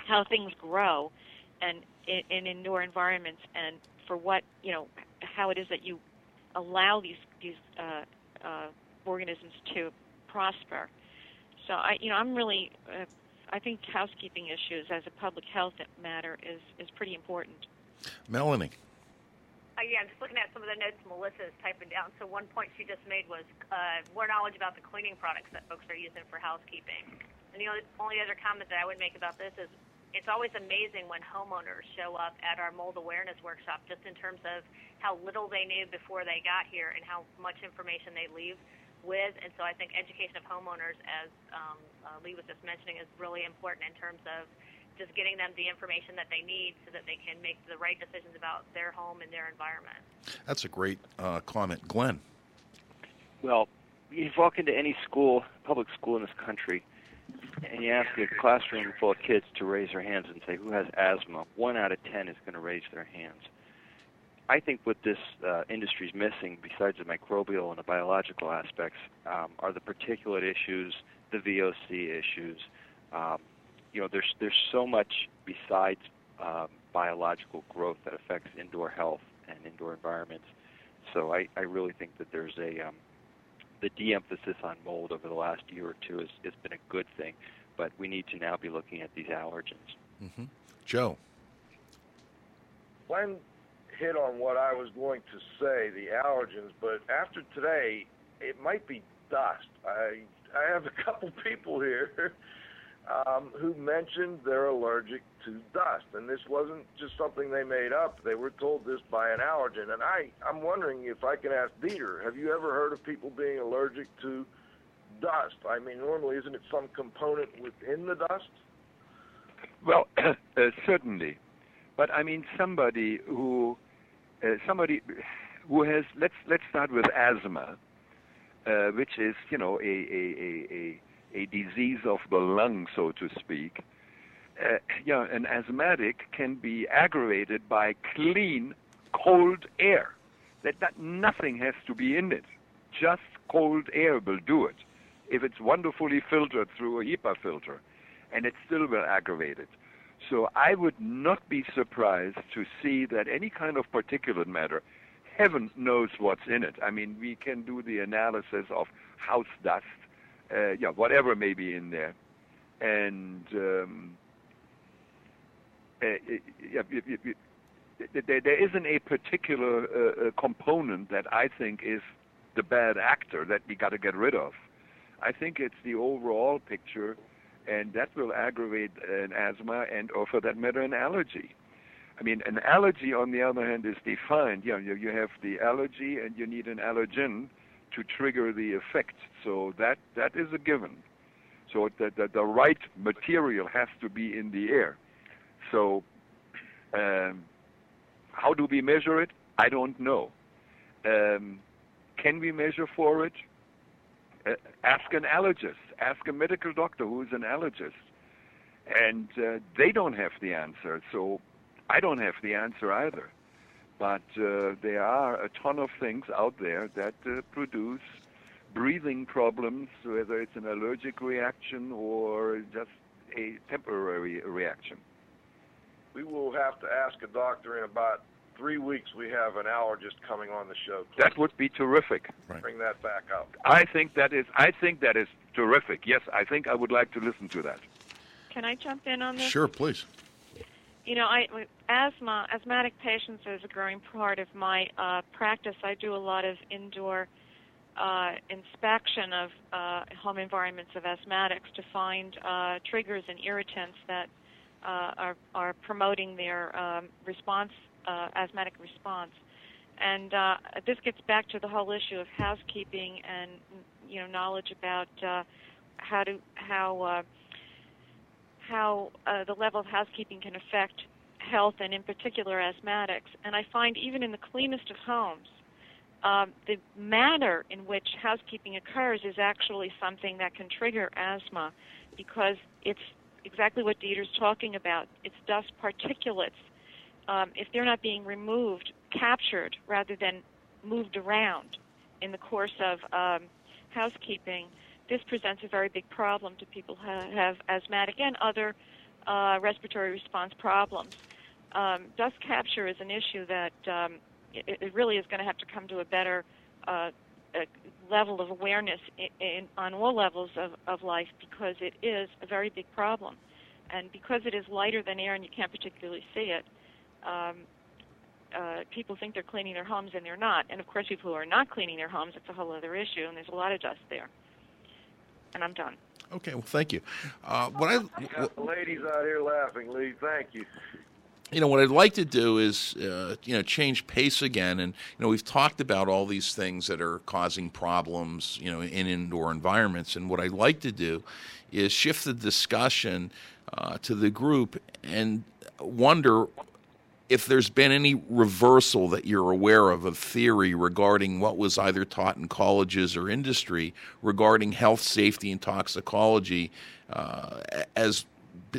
how things grow, and in, in indoor environments, and for what you know how it is that you allow these these uh, uh, organisms to prosper. So I you know I'm really uh, I think housekeeping issues as a public health matter is is pretty important. Melanie. Uh, yeah, I'm just looking at some of the notes Melissa is typing down. So one point she just made was uh, more knowledge about the cleaning products that folks are using for housekeeping. And the only, only other comment that I would make about this is it's always amazing when homeowners show up at our mold awareness workshop just in terms of how little they knew before they got here and how much information they leave with. And so I think education of homeowners, as um, uh, Lee was just mentioning, is really important in terms of just getting them the information that they need so that they can make the right decisions about their home and their environment. That's a great uh, comment. Glenn. Well, you walk into any school, public school in this country, and you ask a classroom full of kids to raise their hands and say who has asthma, one out of ten is going to raise their hands. I think what this uh, industry is missing, besides the microbial and the biological aspects, um, are the particulate issues, the VOC issues. Um, you know, there's there's so much besides um, biological growth that affects indoor health and indoor environments. So I, I really think that there's a um, the de-emphasis on mold over the last year or two has, has been a good thing, but we need to now be looking at these allergens. Mm-hmm. Joe. Glenn hit on what I was going to say, the allergens, but after today, it might be dust. I I have a couple people here um, who mentioned they're allergic to dust, and this wasn't just something they made up. They were told this by an allergen, and I I'm wondering if I can ask Dieter, have you ever heard of people being allergic to dust? I mean, normally isn't it some component within the dust? Well, uh, certainly, but I mean somebody who uh, somebody who has let's let's start with asthma, uh, which is you know a a, a a a disease of the lung, so to speak. Uh, yeah, an asthmatic can be aggravated by clean, cold air. That, that nothing has to be in it. Just cold air will do it. If it's wonderfully filtered through a HEPA filter, and it still will aggravate it. So I would not be surprised to see that any kind of particulate matter, heaven knows what's in it. I mean, we can do the analysis of house dust, uh, yeah, whatever may be in there, and um, uh, you- you- you- there, there isn't a particular uh, uh, component that I think is the bad actor that we got to get rid of. I think it's the overall picture, and that will aggravate an asthma and, or for that matter, an allergy. I mean, an allergy, on the other hand, is defined. You, know, you, you have the allergy, and you need an allergen to trigger the effect. So that that is a given. So that the, right material has to be in the air. So um, how do we measure it? I don't know. Um, can we measure for it? Uh, ask an allergist. Ask a medical doctor who is an allergist. And uh, they don't have the answer. So I don't have the answer either. But uh, there are a ton of things out there that uh, produce breathing problems, whether it's an allergic reaction or just a temporary reaction. We will have to ask a doctor in about three weeks. We have an allergist coming on the show. That would be terrific. Bring that back up. I think that is. I think that is terrific. Yes, I think I would like to listen to that. Can I jump in on this? Sure, please. You know, I asthma, asthmatic patients is a growing part of my uh, practice. I do a lot of indoor uh, inspection of uh, home environments of asthmatics to find uh, triggers and irritants that uh, are are promoting their um, response, uh, asthmatic response. And uh, this gets back to the whole issue of housekeeping and you know knowledge about uh, how to how uh, how uh, the level of housekeeping can affect health and in particular asthmatics. And I find even in the cleanest of homes, um, the manner in which housekeeping occurs is actually something that can trigger asthma because it's exactly what Dieter's talking about. It's dust particulates. Um, if they're not being removed, captured rather than moved around in the course of um, housekeeping, this presents a very big problem to people who have asthmatic and other uh, respiratory response problems. Um, dust capture is an issue that um, it, it really is going to have to come to a better uh, uh level of awareness in, in, on all levels of, of life because it is a very big problem. And because it is lighter than air and you can't particularly see it, um, uh, people think they're cleaning their homes and they're not. And of course, people who are not cleaning their homes, it's a whole other issue, and there's a lot of dust there. And I'm done. Okay, well, thank you. Uh, what I, Got the ladies out here laughing, Lee. Thank you. you know what I'd like to do is uh, you know change pace again and you know we've talked about all these things that are causing problems you know in indoor environments and what I'd like to do is shift the discussion uh, to the group and wonder if there's been any reversal that you're aware of of theory regarding what was either taught in colleges or industry regarding health safety and toxicology uh, as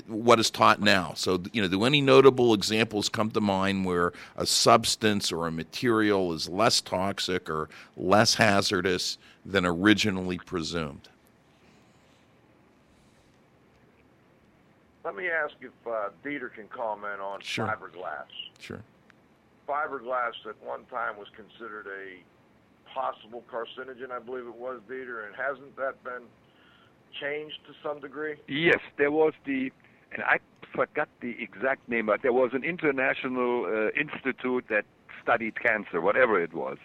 what is taught now. So, you know, do any notable examples come to mind where a substance or a material is less toxic or less hazardous than originally presumed? Let me ask if uh, Dieter can comment on Sure. fiberglass. Sure. Fiberglass at one time was considered a possible carcinogen, I believe it was, Dieter, and hasn't that been changed to some degree? Yes, there was the and I forgot the exact name, but there was an international uh, institute that studied cancer, whatever it was.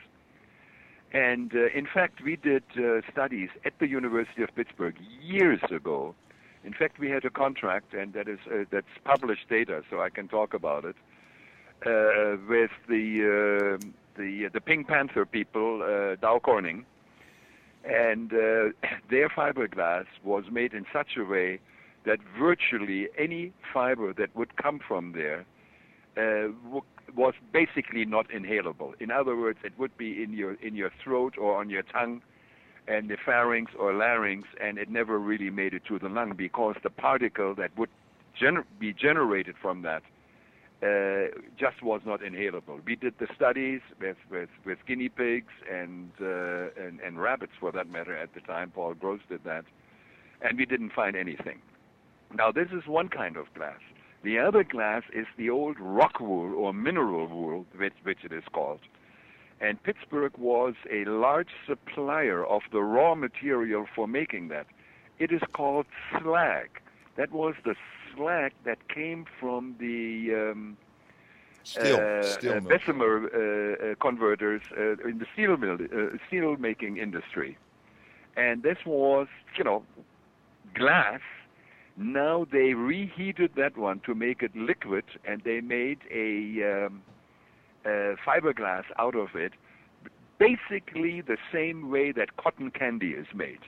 And uh, in fact, we did uh, studies at the University of Pittsburgh years ago. In fact, we had a contract, and that is uh, that's published data, so I can talk about it. Uh, with the uh, the the Pink Panther people, uh, Dow Corning, and uh, their fiberglass was made in such a way that virtually any fiber that would come from there uh, w- was basically not inhalable. In other words, it would be in your in your throat or on your tongue, and the pharynx or larynx, and it never really made it to the lung because the particle that would gener- be generated from that uh, just was not inhalable. We did the studies with with, with guinea pigs and, uh, and and rabbits for that matter at the time. Paul Gross did that, and we didn't find anything. Now this is one kind of glass. The other glass is the old rock wool or mineral wool, which, which it is called. And Pittsburgh was a large supplier of the raw material for making that. It is called slag. That was the slag that came from the um, Steel- uh, steel uh. Bessemer uh, uh, converters uh, in the steel mill, uh, steel making industry. And this was, you know, glass. Now they reheated that one to make it liquid, and they made a um, uh, fiberglass out of it, basically the same way that cotton candy is made.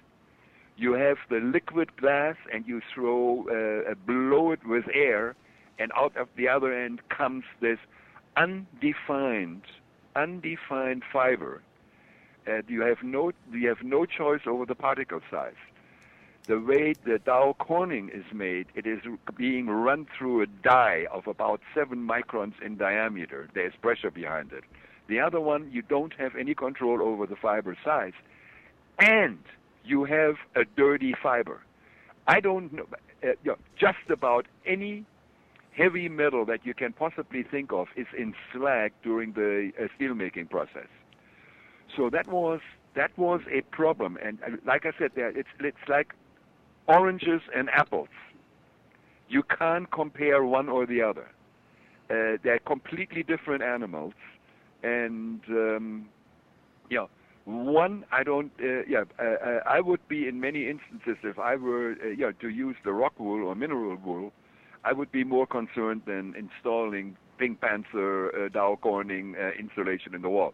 You have the liquid glass, and you throw, uh, uh, blow it with air, and out of the other end comes this undefined, undefined fiber. And you have no, you have no choice over the particle size the way the Dow Corning is made, it is being run through a die of about seven microns in diameter. There's pressure behind it. The other one, you don't have any control over the fiber size, and you have a dirty fiber. I don't know, uh, you know, just about any heavy metal that you can possibly think of is in slag during the uh, steelmaking process. So that was that was a problem, and like I said, it's it's like oranges and apples. You can't compare one or the other. Uh, they're completely different animals, and um, yeah, one I don't. Uh, yeah, uh, uh, I would be in many instances if I were uh, yeah to use the rock wool or mineral wool, I would be more concerned than installing Pink Panther uh, Dow Corning insulation in the wall.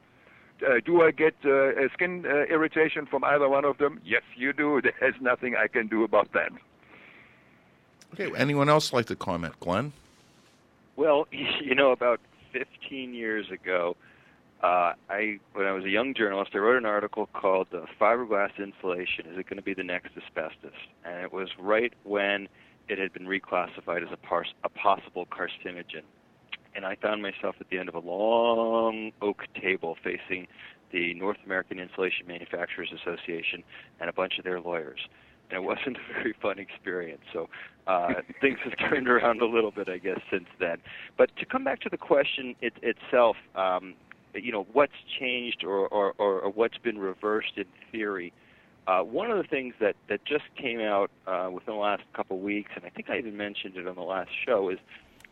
Uh, do I get uh, a skin uh, irritation from either one of them? Yes, you do. There's nothing I can do about that. Okay. Anyone else like to comment, Glenn? Well, you know, about 15 years ago, uh, I when I was a young journalist, I wrote an article called uh, "Fiberglass Insulation: Is It Going to Be the Next Asbestos?" And it was right when it had been reclassified as a, pars- a possible carcinogen. And I found myself at the end of a long oak table facing the North American Insulation Manufacturers Association and a bunch of their lawyers. And it wasn't a very fun experience. So uh, things have turned around a little bit, I guess, since then. But to come back to the question it, itself, um, you know, what's changed or, or, or, what's been reversed in theory? Uh, one of the things that, that just came out uh, within the last couple of weeks, and I think I even mentioned it on the last show, is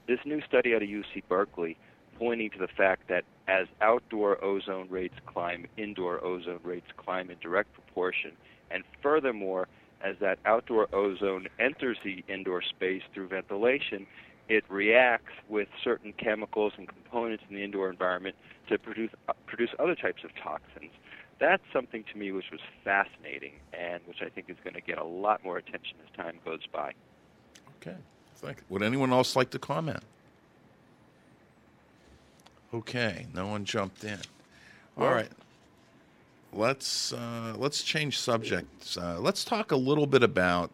this new study out of UC Berkeley pointing to the fact that as outdoor ozone rates climb, indoor ozone rates climb in direct proportion. And furthermore, as that outdoor ozone enters the indoor space through ventilation, it reacts with certain chemicals and components in the indoor environment to produce uh, produce other types of toxins. That's something to me which was fascinating and which I think is going to get a lot more attention as time goes by. Okay. Thank you. Would anyone else like to comment? Okay. No one jumped in. All Well- right. Let's uh, let's change subjects. Uh, let's talk a little bit about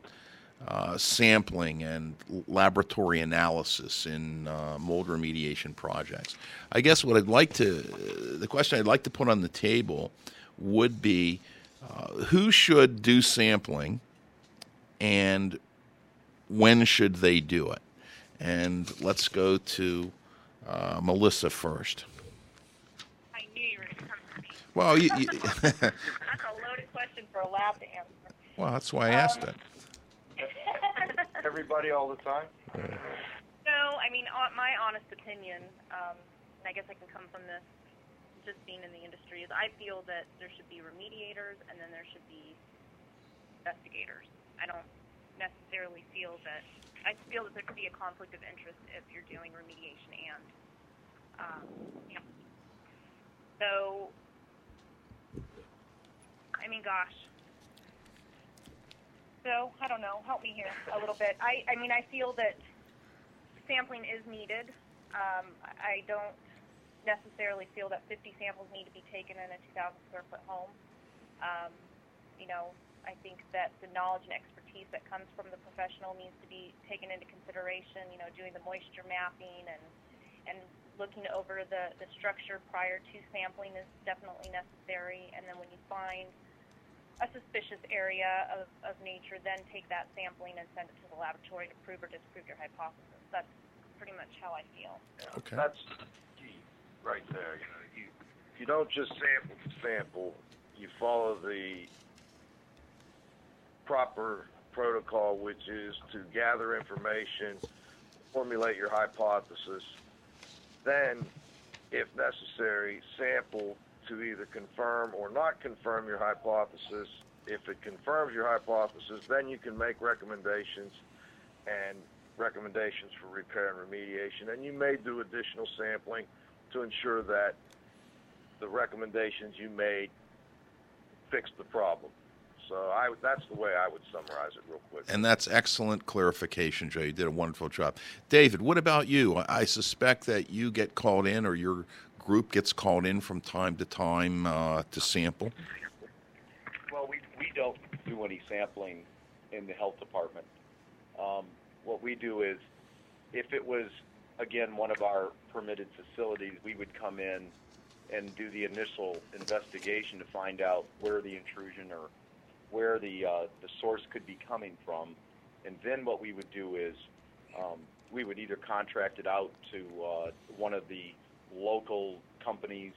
uh, sampling and laboratory analysis in uh, mold remediation projects. I guess what I'd like to, the question I'd like to put on the table would be uh, who should do sampling and when should they do it? And let's go to uh, Melissa first. I knew you were going to come to me. Well, you, you, That's a loaded question for a lab to answer. well, that's why I asked it. everybody all the time? No, I mean, my honest opinion, um, and I guess I can come from this, just being in the industry, is I feel that there should be remediators and then there should be investigators. I don't necessarily feel that. I feel that there could be a conflict of interest if you're doing remediation and. Um, yeah. So, I mean, gosh. So I don't know. Help me here a little bit. I, I mean, I feel that sampling is needed. Um, I don't necessarily feel that 50 samples need to be taken in a 2,000 square foot home. Um, you know, I think that the knowledge and expertise that comes from the professional needs to be taken into consideration. You know, doing the moisture mapping and and looking over the the structure prior to sampling is definitely necessary. And then when you find a suspicious area of, of nature, then take that sampling and send it to the laboratory to prove or disprove your hypothesis. That's pretty much how I feel. Okay. That's key right there. You know, you you don't just sample to sample. You follow the proper protocol, which is to gather information, formulate your hypothesis, then, if necessary, sample to either confirm or not confirm your hypothesis. If it confirms your hypothesis, then you can make recommendations and recommendations for repair and remediation. And you may do additional sampling to ensure that the recommendations you made fix the problem. So I, that's the way I would summarize it real quick. And that's excellent clarification, Joe. You did a wonderful job. David, what about you? I I suspect that you get called in or your group gets called in from time to time uh, to sample. Well, we, we don't do any sampling in the health department. Um, what we do is, if it was, again, one of our permitted facilities, we would come in and do the initial investigation to find out where the intrusion or where the, uh, the source could be coming from. And then what we would do is um, we would either contract it out to uh, one of the local companies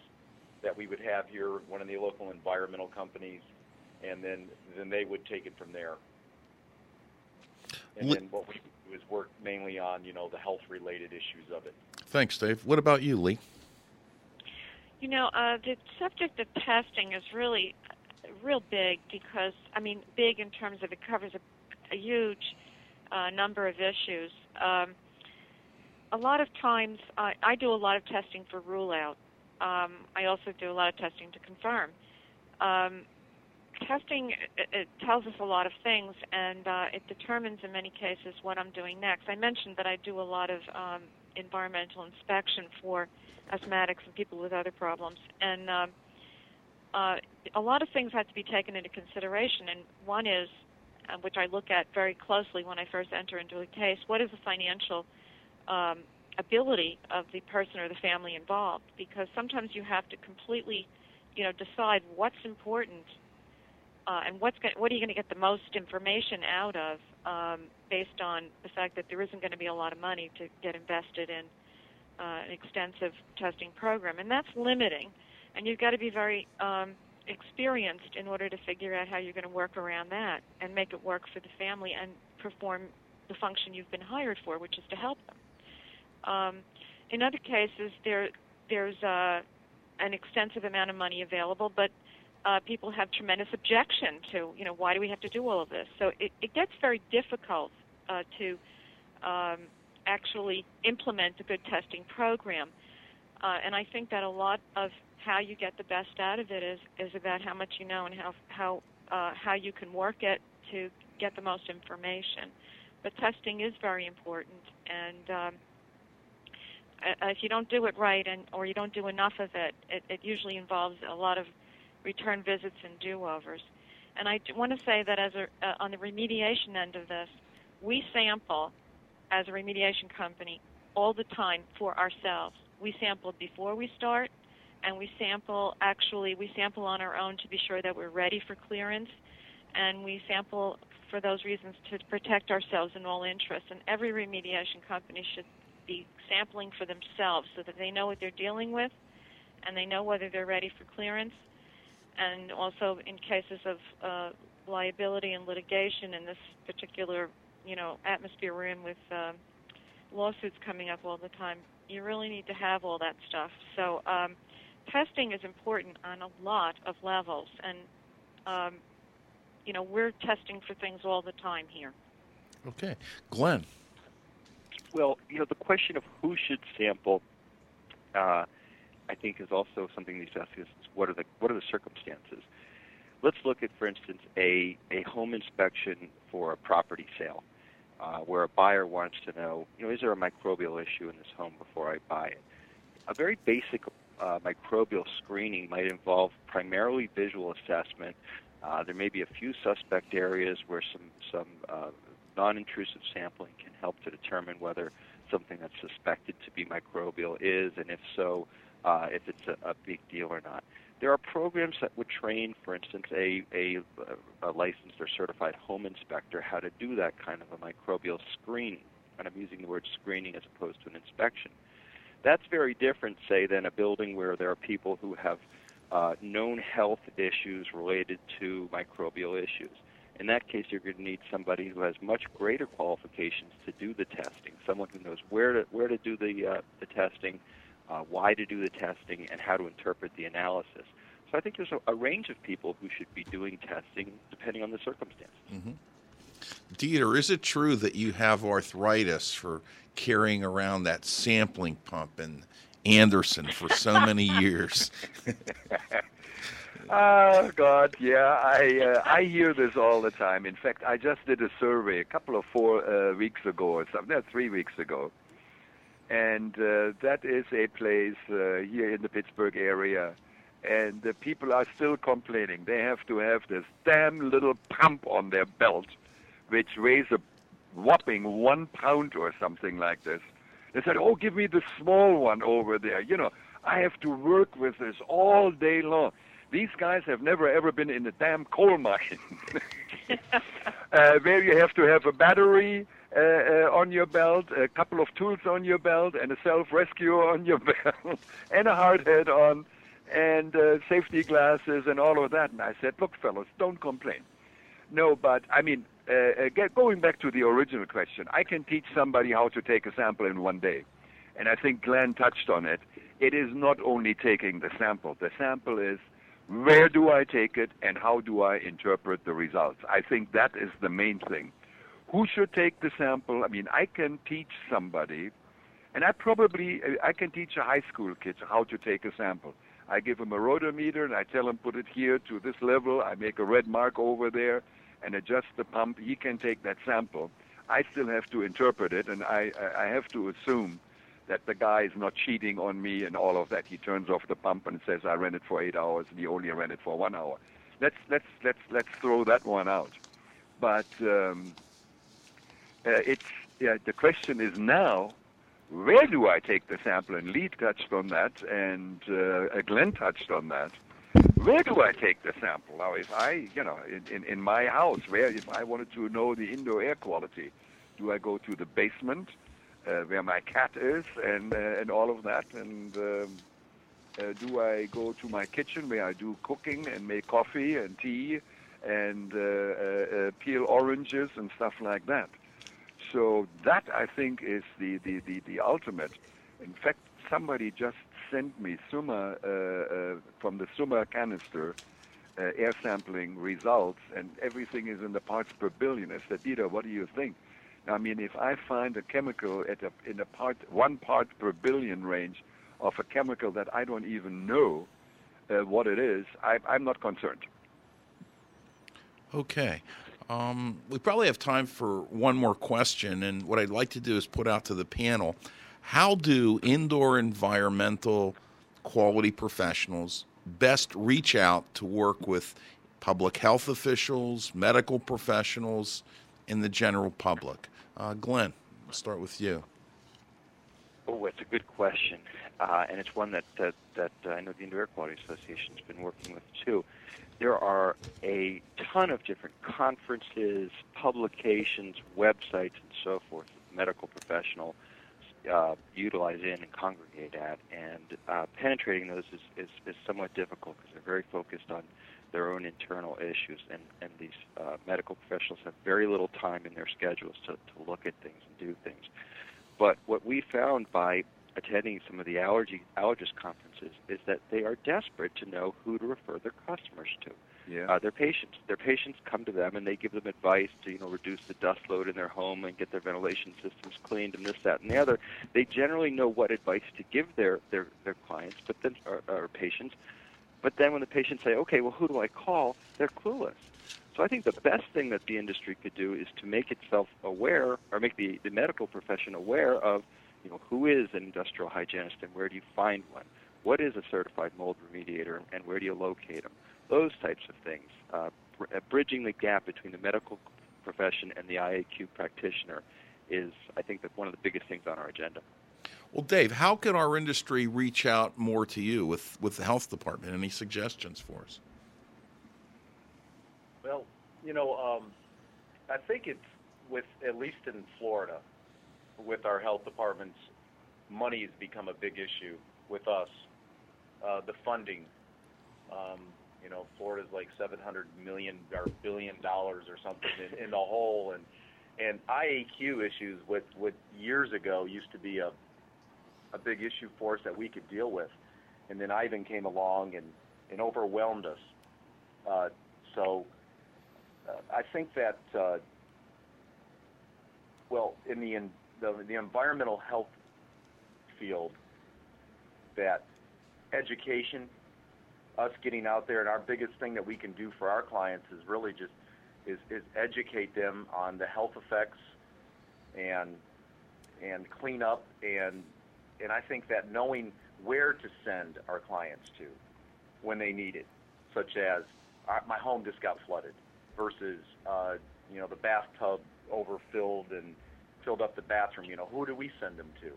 that we would have here, one of the local environmental companies, and then then they would take it from there. And then what we do is work mainly on you know the health related issues of it. Thanks, Dave. What about you, Lee? You know, uh, the subject of testing is really, real big because I mean, big in terms of it covers a, a huge uh, number of issues. Um, a lot of times, I, I do a lot of testing for rule out. Um, I also do a lot of testing to confirm. Um, testing it, it tells us a lot of things, and uh, it determines in many cases what I'm doing next. I mentioned that I do a lot of um, environmental inspection for asthmatics and people with other problems, and um, uh, a lot of things have to be taken into consideration. And one is, uh, which I look at very closely when I first enter into a case, what is the financial um, ability of the person or the family involved? Because sometimes you have to completely, you know, decide what's important uh, and what's going what are you going to get the most information out of um, based on the fact that there isn't going to be a lot of money to get invested in uh, an extensive testing program, and that's limiting. And you've got to be very um, experienced in order to figure out how you're going to work around that and make it work for the family and perform the function you've been hired for, which is to help them. Um, in other cases, there there's uh, an extensive amount of money available, but uh, people have tremendous objection to, you know, why do we have to do all of this? So it, it gets very difficult uh, to um, actually implement a good testing program. Uh, and I think that a lot of how you get the best out of it is, is about how much you know and how how uh, how you can work it to get the most information. But testing is very important, and um, uh, if you don't do it right and or you don't do enough of it, it, it usually involves a lot of return visits and do-overs. And I want to say that as a, uh, on the remediation end of this, we sample as a remediation company all the time for ourselves. We sample before we start, and we sample actually we sample on our own to be sure that we're ready for clearance, and we sample for those reasons to protect ourselves in all interests. And every remediation company should be sampling for themselves so that they know what they're dealing with, and they know whether they're ready for clearance. And also, in cases of uh, liability and litigation in this particular you know atmosphere we're in with um, lawsuits coming up all the time, you really need to have all that stuff. So um, testing is important on a lot of levels, and um, you know we're testing for things all the time here. Okay, Glenn. Well, you know, the question of who should sample, uh, I think, is also something these ask is what are the what are the circumstances? Let's look at, for instance, a a home inspection for a property sale, uh, where a buyer wants to know, you know, is there a microbial issue in this home before I buy it? A very basic uh, microbial screening might involve primarily visual assessment. Uh, there may be a few suspect areas where some some uh, non-intrusive sampling can help to determine whether something that's suspected to be microbial is, and if so, uh, if it's a, a big deal or not. There are programs that would train, for instance, a, a, a licensed or certified home inspector how to do that kind of a microbial screening. And I'm using the word screening as opposed to an inspection. That's very different, say, than a building where there are people who have uh, known health issues related to microbial issues. In that case, you're going to need somebody who has much greater qualifications to do the testing, someone who knows where to where to do the uh, the testing, uh, why to do the testing, and how to interpret the analysis. So I think there's a, a range of people who should be doing testing depending on the circumstances. Mm-hmm. Dieter, is it true that you have arthritis for carrying around that sampling pump in Anderson for so many years? Oh God, yeah, I uh, I hear this all the time. In fact, I just did a survey a couple of four uh, weeks ago or something, no, three weeks ago, and uh, that is a place uh, here in the Pittsburgh area, and the people are still complaining. They have to have this damn little pump on their belt, which weighs a whopping one pound or something like this. They said, "Oh, give me the small one over there." You know, I have to work with this all day long. These guys have never ever been in a damn coal mine uh, where you have to have a battery uh, uh, on your belt, a couple of tools on your belt, and a self-rescue on your belt, and a hard head on, and uh, safety glasses, and all of that. And I said, look, fellows, don't complain. No, but I mean, uh, uh, get, going back to the original question, I can teach somebody how to take a sample in one day. And I think Glenn touched on it. It is not only taking the sample. The sample is where do I take it and how do I interpret the results? I think that is the main thing. Who should take the sample? I mean, I can teach somebody, and I probably I can teach a high school kid how to take a sample. I give him a rotameter and I tell him put it here to this level. I make a red mark over there and adjust the pump. He can take that sample. I still have to interpret it, and I I have to assume that the guy is not cheating on me and all of that. He turns off the pump and says, "I ran it for eight hours, and he only ran it for one hour." Let's let's let's let's throw that one out. But um, uh, it's yeah, the question is now, where do I take the sample? And Lee touched on that, and uh, Glenn touched on that. Where do I take the sample? Now, if I, you know, in, in, in my house, where if I wanted to know the indoor air quality, do I go to the basement? uh, where my cat is and uh, and all of that. And um, uh, do I go to my kitchen where I do cooking and make coffee and tea and uh, uh, uh, peel oranges and stuff like that? So that I think is the the the, the ultimate. In fact, somebody just sent me Summa uh, uh, from the Summa canister. Uh, air sampling results, and everything is in the parts per billion. I said, Dieter, what do you think? I mean, if I find a chemical at a, in a part one part per billion range of a chemical that I don't even know uh, what it is, I, I'm not concerned. Okay. Um, we probably have time for one more question, and what I'd like to do is put out to the panel: How do indoor environmental quality professionals best reach out to work with public health officials, medical professionals, and the general public? Uh, Glenn, I'll start with you. Oh, it's a good question, uh, and it's one that that, that uh, I know the Indoor Air Quality Association has been working with too. There are a ton of different conferences, publications, websites, and so forth. Medical professional uh, utilize in and congregate at, and uh, penetrating those is, is, is somewhat difficult because they're very focused on their own internal issues, and and these uh, medical professionals have very little time in their schedules to to look at things and do things. But what we found by attending some of the allergy allergist conferences is that they are desperate to know who to refer their customers to. Yeah. Uh, their patients. Their patients come to them and they give them advice to you know reduce the dust load in their home and get their ventilation systems cleaned and this that and the other. They generally know what advice to give their their their clients, but then or, or patients. But then when the patients say, okay, well who do I call? They're clueless. So I think the best thing that the industry could do is to make itself aware or make the, the medical profession aware of you know who is an industrial hygienist and where do you find one? What is a certified mold remediator and where do you locate them? Those types of things. Uh, uh, bridging the gap between the medical profession and the IAQ practitioner is, I think, that one of the biggest things on our agenda. Well, Dave, how can our industry reach out more to you with, with the health department? Any suggestions for us? Well, you know, um, I think it's with at least in Florida, with our health departments, money has become a big issue with us. Uh, the funding, um, you know, Florida's like 700 million or billion dollars or something in, in the hole, and and IAQ issues, with what years ago used to be a a big issue for us that we could deal with, and then Ivan came along and and overwhelmed us. Uh, so uh, I think that uh, well in the, in the the environmental health field that education us getting out there and our biggest thing that we can do for our clients is really just is, is educate them on the health effects and and clean up and and I think that knowing where to send our clients to when they need it, such as uh, my home just got flooded versus uh, you know the bathtub overfilled and filled up the bathroom. You know who do we send them to?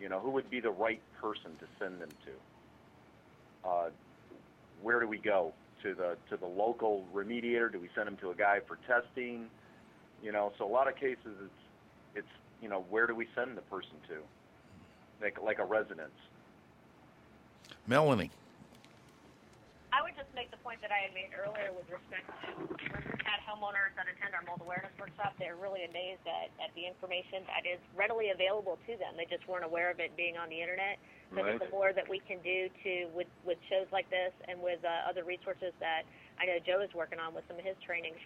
You know who would be the right person to send them to? Uh, where do we go to the to the local remediator? Do we send them to a guy for testing? You know, so a lot of cases it's it's you know where do we send the person to? Like like a residence. Melanie. I would just make the point that I had made earlier with respect to when homeowners that attend our mold awareness workshop, they're really amazed at, at the information that is readily available to them. They just weren't aware of it being on the internet. So Right. the more that we can do to with with shows like this and with uh, other resources that I know Joe is working on with some of his trainings,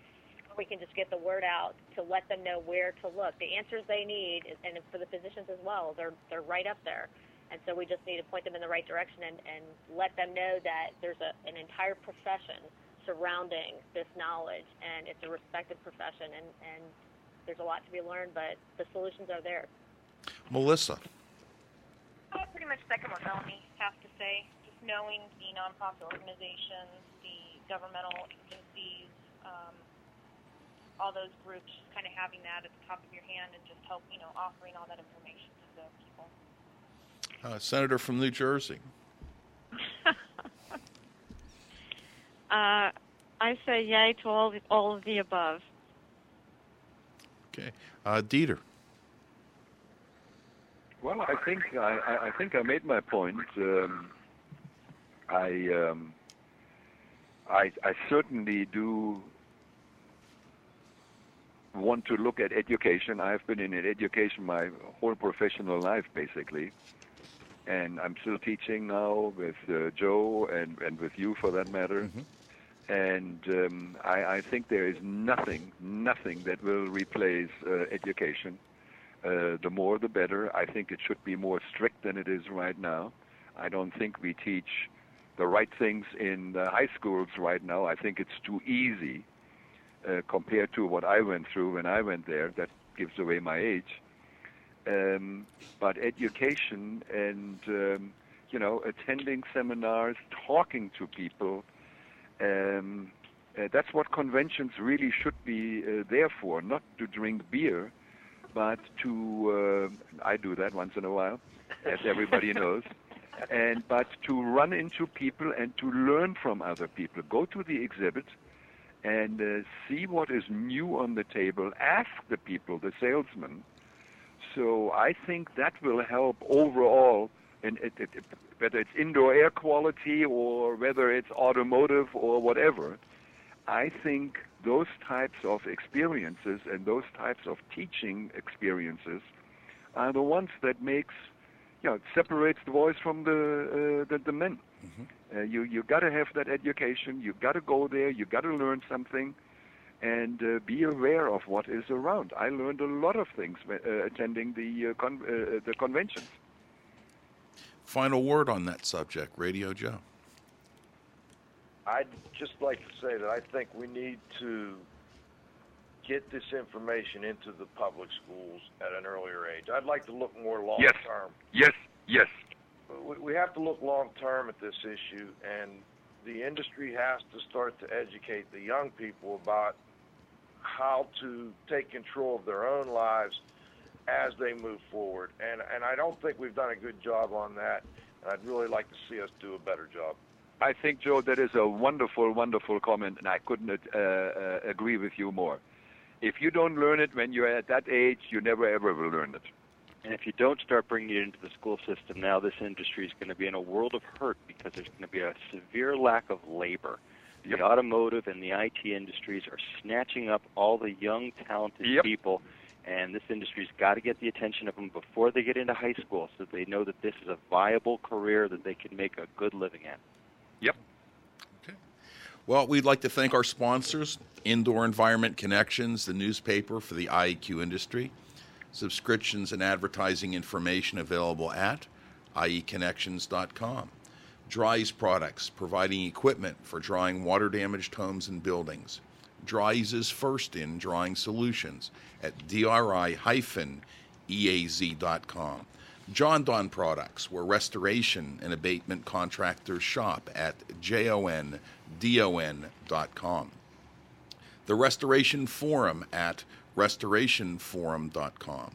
we can just get the word out to let them know where to look. The answers they need, and for the physicians as well, they're they're right up there. And so we just need to point them in the right direction and, and let them know that there's a, an entire profession surrounding this knowledge, and it's a respected profession, and, and there's a lot to be learned, but the solutions are there. Melissa. I pretty much second what Melanie has to say. Just knowing the nonprofit organizations, the governmental agencies, um, all those groups, just kind of having that at the top of your hand and just help, you know, offering all that information to the people. Uh, Senator from New Jersey. Uh, I say yay to all the, all of the above. Okay. Uh, Dieter. Well, I think I, I- I think I made my point. Um, I, um, I I certainly do want to look at education. I've been in education my whole professional life, basically, and I'm still teaching now with uh, Joe and and with you, for that matter. And um, I, I think there is nothing, nothing that will replace uh, education. Uh, the more, the better. I think it should be more strict than it is right now. I don't think we teach the right things in the high schools right now. I think it's too easy uh, compared to what I went through when I went there. That gives away my age. Um, but education and um, you know attending seminars, talking to people. Um, uh, that's what conventions really should be uh, there for, not to drink beer, but to uh, I do that once in a while, as everybody knows, and but to run into people and to learn from other people. Go to the exhibit and uh, see what is new on the table. Ask the people, the salesman. So I think that will help overall and it, it, it, whether it's indoor air quality or whether it's automotive or whatever, I think those types of experiences and those types of teaching experiences are the ones that makes, you know, it separates the boys from the uh, the, the men. Uh, you you got to have that education. You got to go there. You got to learn something, and uh, be aware of what is around. I learned a lot of things uh, attending the uh, con- uh, the conventions. Final word on that subject, Radio Joe. I'd just like to say that I think we need to get this information into the public schools at an earlier age. I'd like to look more long term. Yes, yes. We, we have to look long term at this issue, and the industry has to start to educate the young people about how to take control of their own lives as they move forward. And and I don't think we've done a good job on that. And I'd really like to see us do a better job. I think, Joe, that is a wonderful, wonderful comment, and I couldn't uh, uh, agree with you more. If you don't learn it when you're at that age, you never ever will learn it. And if you don't start bringing it into the school system now, this industry is going to be in a world of hurt because there's going to be a severe lack of labor. The automotive and the IT industries are snatching up all the young, talented Yep. people, and this industry's got to get the attention of them before they get into high school so they know that this is a viable career that they can make a good living at. Yep. Okay. Well, we'd like to thank our sponsors Indoor Environment Connections, the newspaper for the IEQ industry. Subscriptions and advertising information available at ieconnections.com. Dri-Eaz Products, providing equipment for drying water damaged homes and buildings. Dri-Eaz is first in drying solutions at dri-eaz.com. Jon-Don Products, where restoration and abatement contractors shop at jondon.com. The Restoration Forum at restorationforum.com.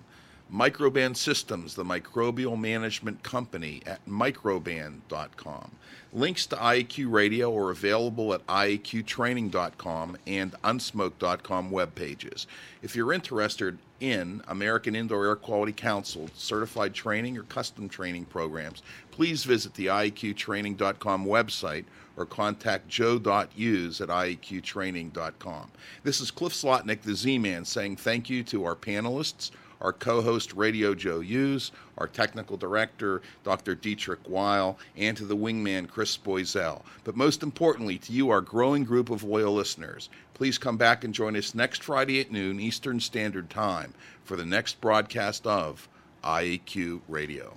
Microban Systems, the microbial management company at microban.com. Links to IAQ Radio are available at IAQtraining.com and unsmoke.com web pages. If you're interested in American Indoor Air Quality Council certified training or custom training programs, please visit the IAQtraining.com website or contact joe.hughes at IAQtraining.com. This is Cliff Zlotnick, the Z Man, saying thank you to our panelists, our co host, Radio Joe Hughes, our technical director, Dr. Dietrich Weil, and to the wingman, Chris Boisel. But most importantly, to you, our growing group of loyal listeners. Please come back and join us next Friday at noon Eastern Standard Time for the next broadcast of IAQ Radio.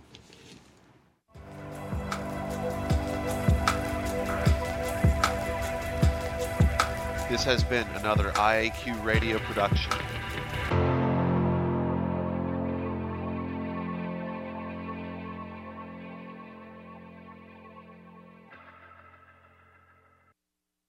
This has been another IAQ radio production.